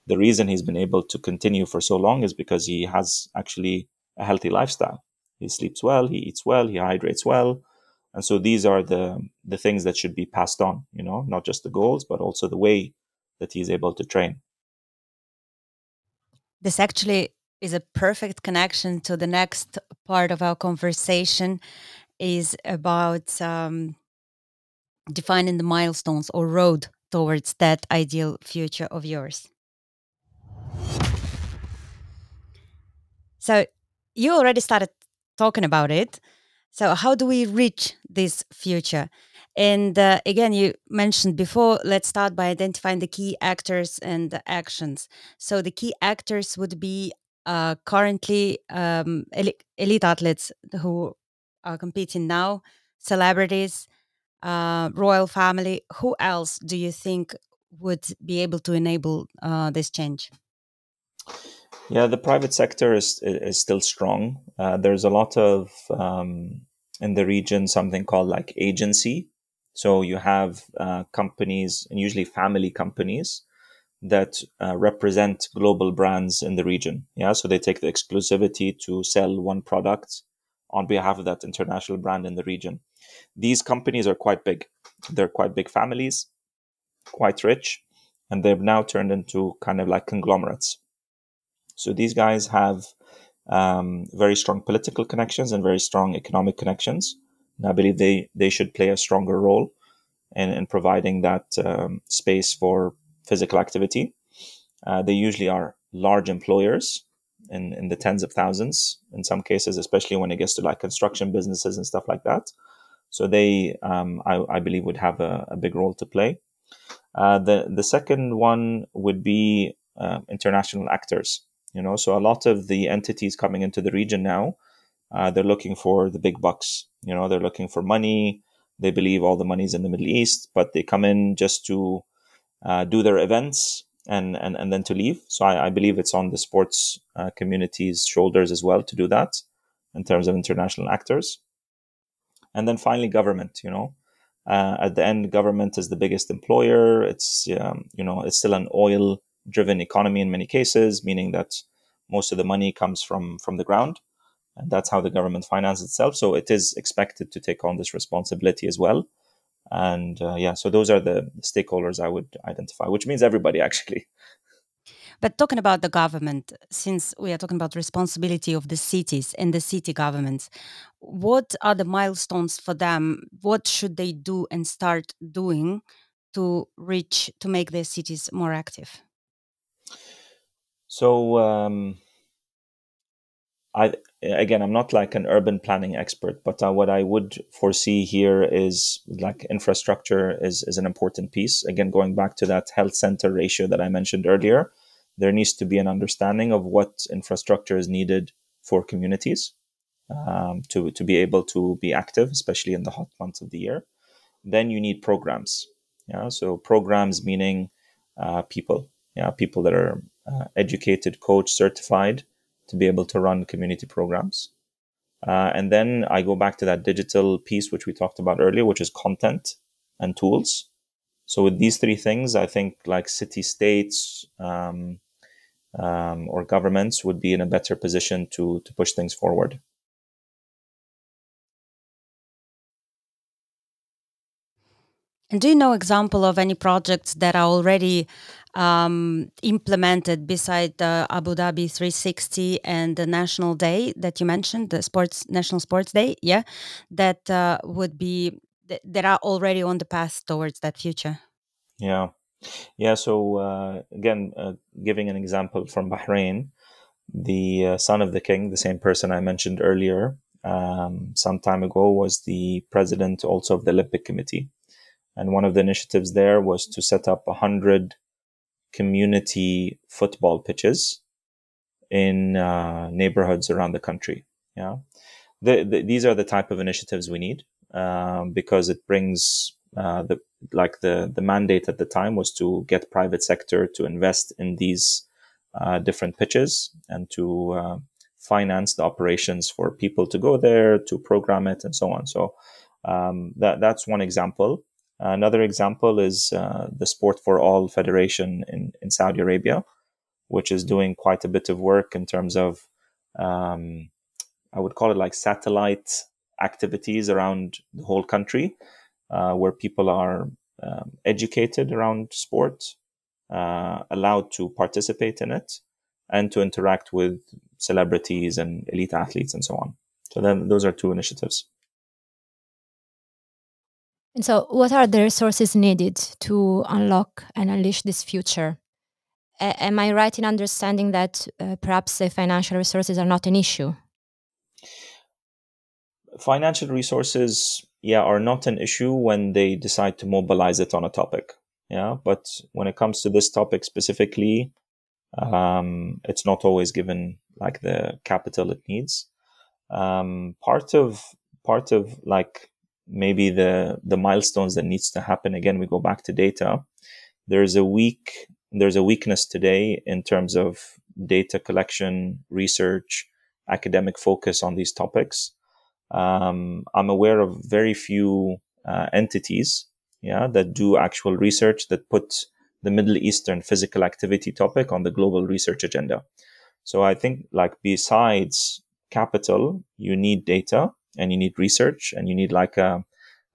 the reason he's been able to continue for so long is because he has actually a healthy lifestyle. He sleeps well, he eats well, he hydrates well. And so these are the the things that should be passed on, you know, not just the goals, but also the way that he's able to train. This actually is a perfect connection to the next part of our conversation is about um, defining the milestones or road towards that ideal future of yours so you already started talking about it so how do we reach this future and uh, again, you mentioned before, let's start by identifying the key actors and the actions. So the key actors would be uh, currently um, elite athletes who are competing now, celebrities, uh, royal family. Who else do you think would be able to enable uh, this change? Yeah, the private sector is is still strong. Uh, there's a lot of um, in the region something called like agency. So you have uh, companies and usually family companies that uh, represent global brands in the region. Yeah, so they take the exclusivity to sell one product on behalf of that international brand in the region. These companies are quite big. They're quite big families, quite rich, and they've now turned into kind of like conglomerates. So these guys have um, very strong political connections and very strong economic connections. And I believe they, they should play a stronger role in, in providing that um, space for physical activity. Uh, they usually are large employers in, in the tens of thousands in some cases, especially when it gets to like construction businesses and stuff like that. So they, um, I, I, believe, would have a, a big role to play. Uh, the the second one would be uh, international actors. You know, so a lot of the entities coming into the region now, uh, they're looking for the big bucks. You know, they're looking for money. They believe all the money's in the Middle East, but they come in just to uh, do their events and, and, and then to leave. So I, I believe it's on the sports uh, community's shoulders as well to do that in terms of international actors. And then finally, government, you know, uh, at the end, government is the biggest employer. It's, um, you know, it's still an oil driven economy in many cases, meaning that most of the money comes from, from the ground. And that's how the government finances itself. So it is expected to take on this responsibility as well. And uh, yeah, so those are the stakeholders I would identify, which means everybody *laughs* actually. But talking about the government, since we are talking about responsibility of the cities and the city governments, what are the milestones for them? What should they do and start doing to reach to make their cities more active? So um, I again, I'm not like an urban planning expert, but uh, what I would foresee here is like infrastructure is is an important piece. Again, going back to that health center ratio that I mentioned earlier, there needs to be an understanding of what infrastructure is needed for communities um, to to be able to be active, especially in the hot months of the year. Then you need programs. Yeah, so programs meaning uh, people. Yeah, people that are uh, educated, coach, certified to be able to run community programs. Uh, and then I go back to that digital piece, which we talked about earlier, which is content and tools. So with these three things, I think like city states um, um, or governments would be in a better position to to push things forward. And do you know example of any projects that are already um, implemented beside the Abu Dhabi 360 and the National Day that you mentioned, the Sports National Sports Day? Yeah, that uh, would be that are already on the path towards that future. Yeah, yeah. So uh, again, uh, giving an example from Bahrain, the uh, son of the king, the same person I mentioned earlier, um, some time ago was the president also of the Olympic Committee. And one of the initiatives there was to set up 100 community football pitches in uh, neighborhoods around the country. Yeah. The, the, these are the type of initiatives we need um, because it brings uh, the like the the mandate at the time was to get private sector to invest in these uh, different pitches and to uh, finance the operations for people to go there to program it and so on. So um, that that's one example. Another example is uh, the Sport for All Federation in, in Saudi Arabia, which is doing quite a bit of work in terms of, um, I would call it like satellite activities around the whole country, uh, where people are um, educated around sport, uh, allowed to participate in it, and to interact with celebrities and elite athletes and so on. So then those are two initiatives. And so, what are the resources needed to unlock and unleash this future? A- am I right in understanding that uh, perhaps the financial resources are not an issue? Financial resources, yeah, are not an issue when they decide to mobilize it on a topic. Yeah, but when it comes to this topic specifically, um, it's not always given like the capital it needs. Um, part of part of like maybe the the milestones that needs to happen. Again we go back to data. There's a weak there's a weakness today in terms of data collection research academic focus on these topics. Um, i'm aware of very few uh, entities yeah that do actual research that put the middle eastern physical activity topic on the global research agenda. So i think like besides capital you need data and you need research and you need like a,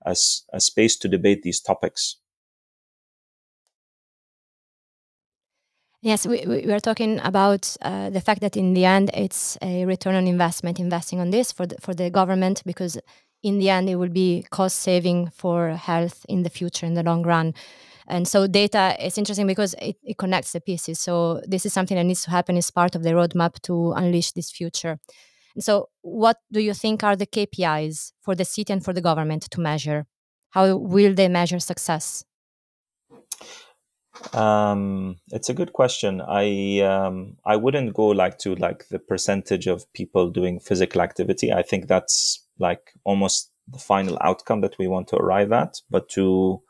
a, a space to debate these topics. Yes, we, we are talking about uh, the fact that in the end it's a return on investment investing on this for the, for the government because in the end it will be cost saving for health in the future in the long run. And so data is interesting because it, it connects the pieces. So this is something that needs to happen as part of the roadmap to unleash this future. So what do you think are the KPIs for the city and for the government to measure? How will they measure success? Um, it's a good question. I um, I wouldn't go like to like the percentage of people doing physical activity. I think that's like almost the final outcome that we want to arrive at. But to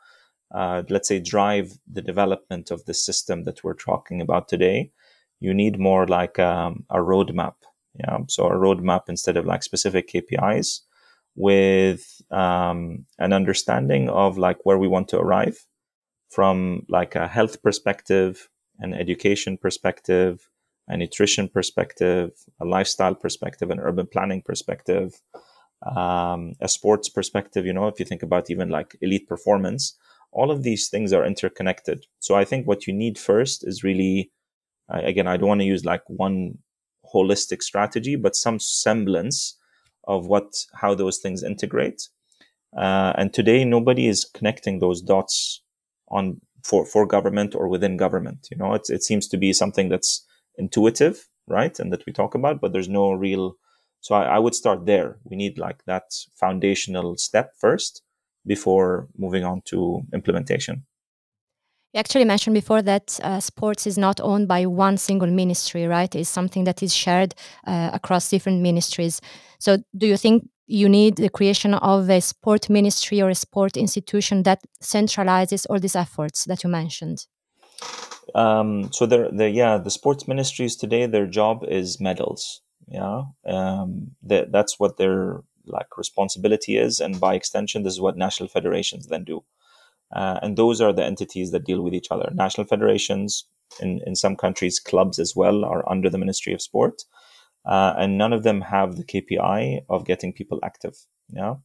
uh, let's say drive the development of the system that we're talking about today, you need more like um, a roadmap. Yeah, so a roadmap instead of like specific KPIs with um, an understanding of like where we want to arrive from like a health perspective, an education perspective, a nutrition perspective, a lifestyle perspective, an urban planning perspective, um, a sports perspective. You know, if you think about even like elite performance, all of these things are interconnected. So I think what you need first is really, again, I don't want to use like one holistic strategy, but some semblance of what how those things integrate. Uh, and today, nobody is connecting those dots on for for government or within government. You know, it it seems to be something that's intuitive, right, and that we talk about, but there's no real. So I, I would start there. We need like that foundational step first before moving on to implementation. You actually mentioned before that uh, sports is not owned by one single ministry, right? It's something that is shared uh, across different ministries. So, do you think you need the creation of a sport ministry or a sport institution that centralizes all these efforts that you mentioned? Um, so the, the yeah the sports ministries today their job is medals yeah um, that, that's what their like responsibility is and by extension this is what national federations then do uh, and those are the entities that deal with each other national federations in, in some countries clubs as well are under the ministry of sport uh, and none of them have the KPI of getting people active. Yeah.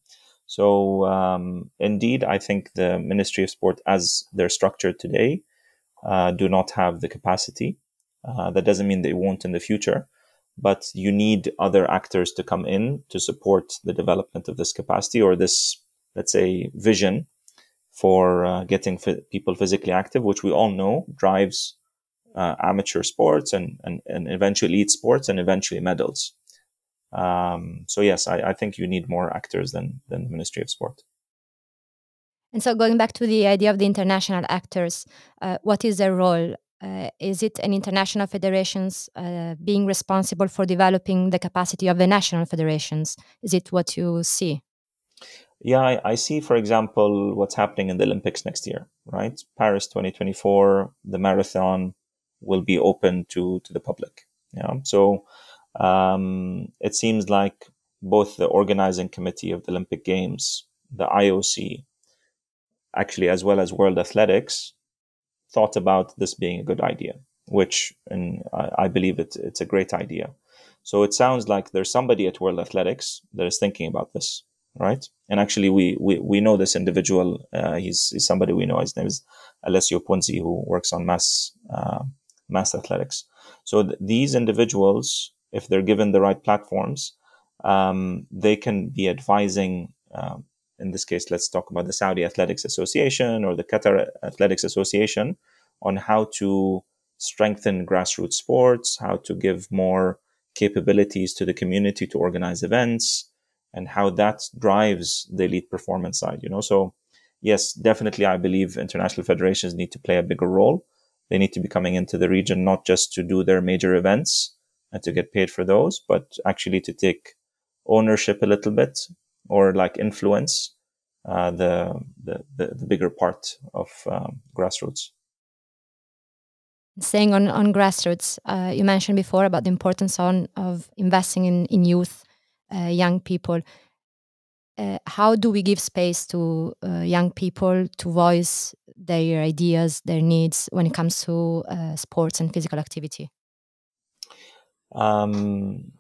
So um, indeed, I think the Ministry of Sport, as they're structured today, uh, do not have the capacity. Uh, that doesn't mean they won't in the future, but you need other actors to come in to support the development of this capacity or this, let's say, vision for uh, getting people physically active, which we all know drives uh, amateur sports and, and, and eventually elite sports and eventually medals. Um, so yes, I, I think you need more actors than, than the Ministry of Sport. And so going back to the idea of the international actors, uh, what is their role? Uh, is it an international federations uh, being responsible for developing the capacity of the national federations? Is it what you see? Yeah, I, I, see, for example, what's happening in the Olympics next year, right? Paris 2024, the marathon, will be open to to the public. Yeah. So um, it seems like both the organizing committee of the Olympic Games, the IOC, actually as well as World Athletics, thought about this being a good idea, which and I, I believe it, it's a great idea. So it sounds like there's somebody at World Athletics that is thinking about this, right? And actually, we we, we know this individual. Uh, he's, he's somebody we know. His name is Alessio Punzi, who works on mass uh, mass athletics. So th- these individuals, if they're given the right platforms, um, they can be advising. Uh, in this case, let's talk about the Saudi Athletics Association or the Qatar Athletics Association on how to strengthen grassroots sports, how to give more capabilities to the community to organize events, and how that drives the elite performance side. You know, so yes, definitely, I believe international federations need to play a bigger role they need to be coming into the region not just to do their major events and to get paid for those, but actually to take ownership a little bit or like influence uh, the, the, the bigger part of um, grassroots. Saying on on grassroots, uh, you mentioned before about the importance on of investing in in youth, young people. Uh, how do we give space to uh, young people to voice their ideas, their needs when it comes to uh, sports and physical activity? Um,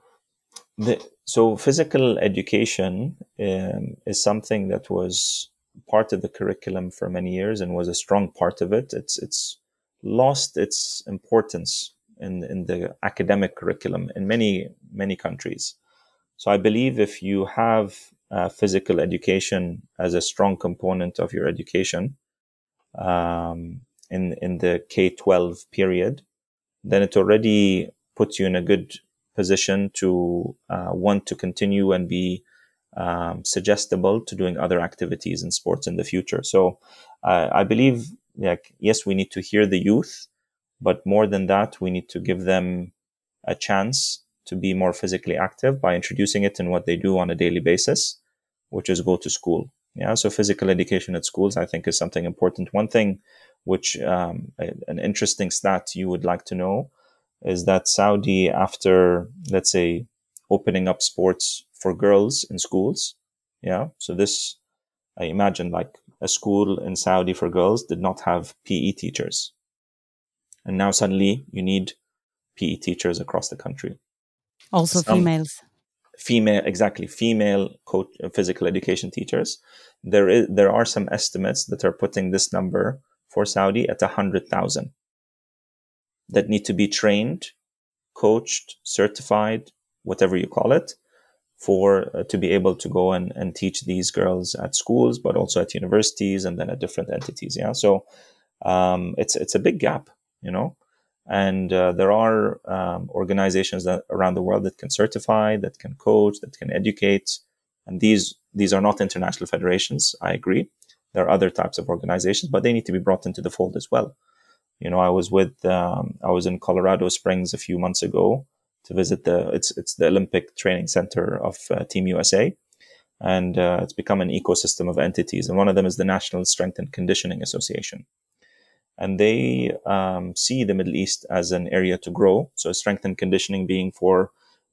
the, so, physical education um, is something that was part of the curriculum for many years and was a strong part of it. It's it's lost its importance in in the academic curriculum in many many countries. So, I believe if you have uh, physical education as a strong component of your education, um, in in the K twelve period, then it already puts you in a good position to uh, want to continue and be um, suggestible to doing other activities and sports in the future. So uh, I believe, like, yes, we need to hear the youth, but more than that, we need to give them a chance to be more physically active by introducing it in what they do on a daily basis, which is go to school. Yeah. So physical education at schools, I think, is something important. One thing which um, an interesting stat you would like to know is that Saudi, after let's say opening up sports for girls in schools, yeah. So this, I imagine, like a school in Saudi for girls did not have PE teachers, and now suddenly you need PE teachers across the country. Also, Some females. Female, exactly, female coach, physical education teachers. There is there are some estimates that are putting this number for Saudi at 100,000 that need to be trained, coached, certified, whatever you call it, for uh, to be able to go and, and teach these girls at schools, but also at universities and then at different entities. Yeah. So um, it's, it's a big gap, you know, and uh, there are um, organizations that around the world that can certify, that can coach, that can educate. And these, these are not international federations. I agree. There are other types of organizations, but they need to be brought into the fold as well. You know, I was with, um, I was in Colorado Springs a few months ago to visit the, it's, it's the Olympic Training Center of uh, Team USA. And uh, it's become an ecosystem of entities. And one of them is the National Strength and Conditioning Association. And they um, see the Middle East as an area to grow. So strength and conditioning being for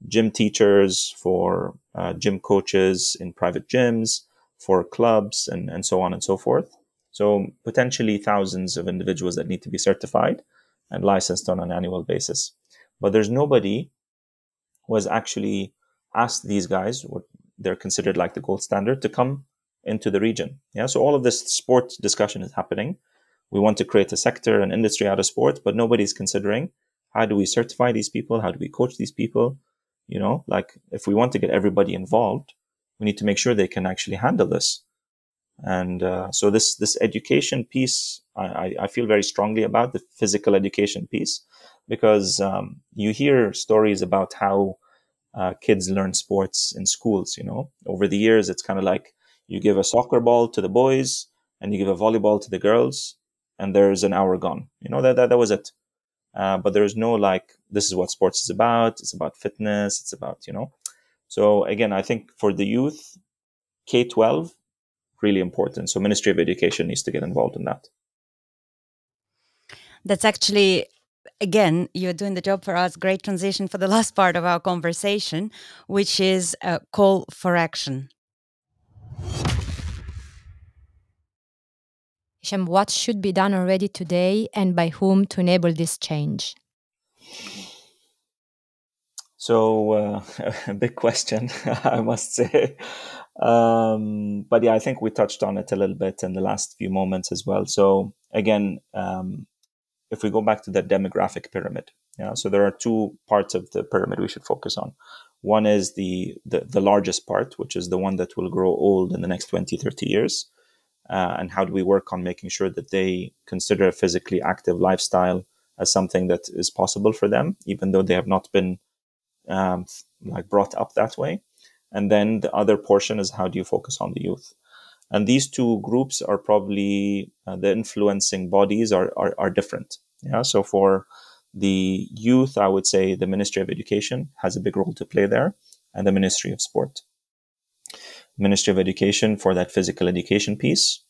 gym teachers, for uh, gym coaches in private gyms, for clubs and, and so on and so forth. So potentially thousands of individuals that need to be certified and licensed on an annual basis. But there's nobody who has actually asked these guys, what they're considered like the gold standard, to come into the region. Yeah. So all of this sport discussion is happening. We want to create a sector, an industry out of sport, but nobody's considering how do we certify these people? How do we coach these people? You know, like if we want to get everybody involved, we need to make sure they can actually handle this. And uh, so this this education piece, I, I feel very strongly about the physical education piece because um, you hear stories about how uh, kids learn sports in schools. You know, over the years, it's kind of like you give a soccer ball to the boys and you give a volleyball to the girls, and there's an hour gone. You know that that, that was it. Uh, but there's no like this is what sports is about. It's about fitness. It's about you know so again, I think for the youth, K 12, really important. So Ministry of Education needs to get involved in that. That's actually again, you're doing the job for us. Great transition for the last part of our conversation, which is a call for action. Hisham, what should be done already today and by whom to enable this change? So uh, *laughs* a big question, *laughs* I must say. Um, but yeah, I think we touched on it a little bit in the last few moments as well. So again, um, if we go back to the demographic pyramid, yeah, so there are two parts of the pyramid we should focus on. One is the, the, the largest part, which is the one that will grow old in the next 20, 30 years. Uh, and how do we work on making sure that they consider a physically active lifestyle as something that is possible for them, even though they have not been um, like brought up that way. And then the other portion is how do you focus on the youth? And these two groups are probably uh, the influencing bodies are, are, are different. Yeah. So for the youth, I would say the Ministry of Education has a big role to play there and the Ministry of Sport. Ministry of Education for that physical education piece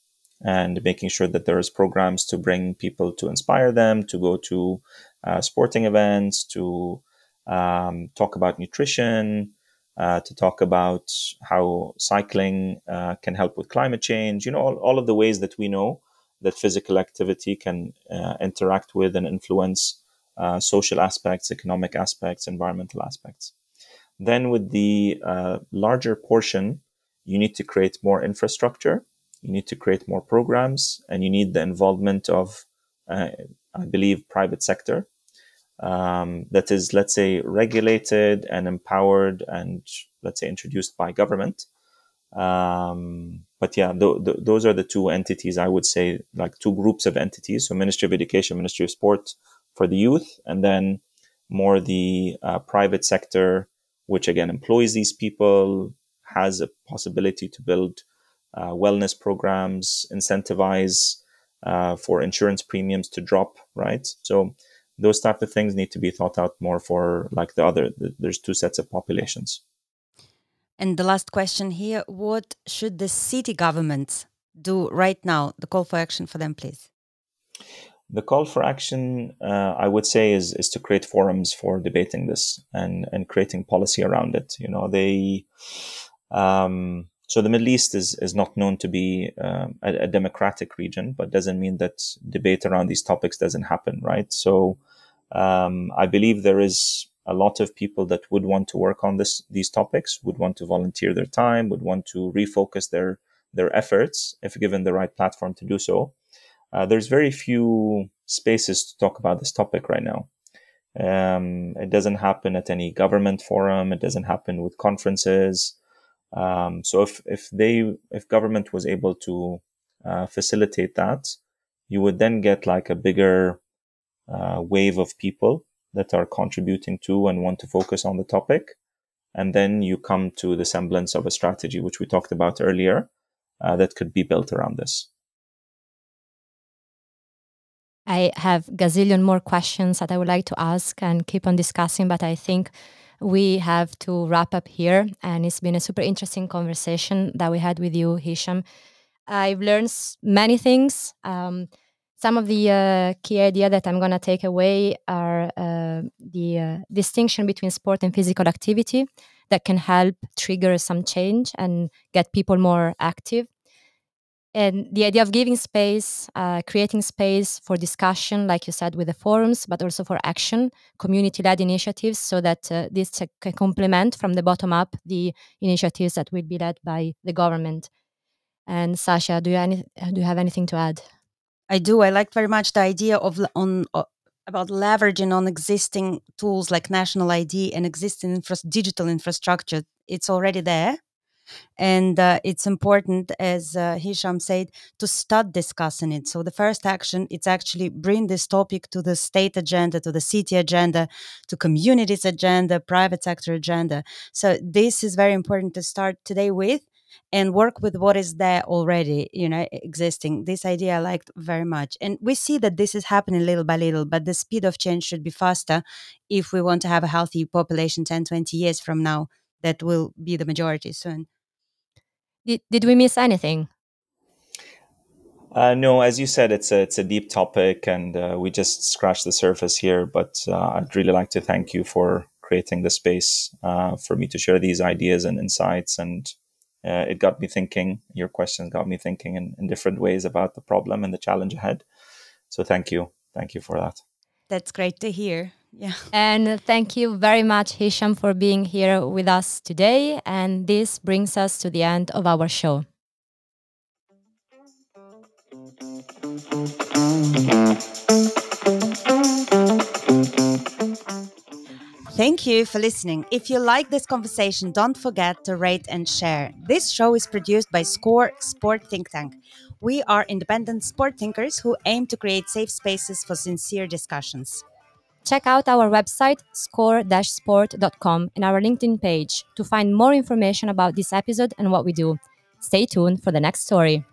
and making sure that there is programs to bring people to inspire them to go to uh, sporting events, to um, talk about nutrition, uh, to talk about how cycling uh, can help with climate change. You know, all, all, of the ways that we know that physical activity can uh, interact with and influence uh, social aspects, economic aspects, environmental aspects. Then, with the uh, larger portion, you need to create more infrastructure, you need to create more programs, and you need the involvement of, uh, I believe, private sector um, that is, let's say, regulated and empowered and, let's say, introduced by government, um, but yeah, th- th- those are the two entities I would say, like two groups of entities. So Ministry of Education, Ministry of Sport for the youth, and then more the uh, private sector, which again employs these people, has a possibility to build uh, wellness programs, incentivize uh, for insurance premiums to drop, right? So those type of things need to be thought out more for like the other. The, there's two sets of populations. And the last question here: What should the city governments do right now? The call for action for them, please. The call for action, uh, I would say, is is to create forums for debating this and and creating policy around it. You know, they. Um, so the Middle East is is not known to be um, a, a, democratic region, but doesn't mean that debate around these topics doesn't happen, right? So um, I believe there is a lot of people that would want to work on this these topics, would want to volunteer their time, would want to refocus their their efforts if given the right platform to do so. Uh, there's very few spaces to talk about this topic right now. Um, it doesn't happen at any government forum. It doesn't happen with conferences. Um, so if if they if government was able to uh, facilitate that, you would then get like a bigger uh, wave of people that are contributing to and want to focus on the topic, and then you come to the semblance of a strategy which we talked about earlier uh, that could be built around this. I have gazillion more questions that I would like to ask and keep on discussing, but I think we have to wrap up here. And it's been a super interesting conversation that we had with you, Hisham. I've learned many things. Um, some of the uh, key idea that I'm going to take away are uh, the uh, distinction between sport and physical activity that can help trigger some change and get people more active and the idea of giving space uh, creating space for discussion like you said with the forums but also for action community-led initiatives so that uh, this can complement from the bottom up the initiatives that will be led by the government. And sasha do you, any, do you have anything to add? I do. I like very much the idea of on uh, about leveraging on existing tools like national id and existing infra- digital infrastructure. It's already there and uh, it's important as uh, hisham said to start discussing it. So the first action it's actually bring this topic to the state agenda to the city agenda to communities agenda private sector agenda. So this is very important to start today with and work with what is there already you know existing this idea i liked very much. And we see that this is happening little by little but the speed of change should be faster if we want to have a healthy population 10 20 years from now that will be the majority soon. Did, did we miss anything? Uh, no, as you said, it's a it's a deep topic, and uh, we just scratched the surface here. But uh, I'd really like to thank you for creating the space uh, for me to share these ideas and insights. And uh, it got me thinking. Your questions got me thinking in, in different ways about the problem and the challenge ahead. So thank you, thank you for that. That's great to hear. Yeah. And thank you very much, Hisham, for being here with us today. And this brings us to the end of our show. Thank you for listening. If you like this conversation, don't forget to rate and share. This show is produced by SCORE Sport Think Tank. We are independent sport thinkers who aim to create safe spaces for sincere discussions. Check out our website, score-sport.com, and our LinkedIn page to find more information about this episode and what we do. Stay tuned for the next story.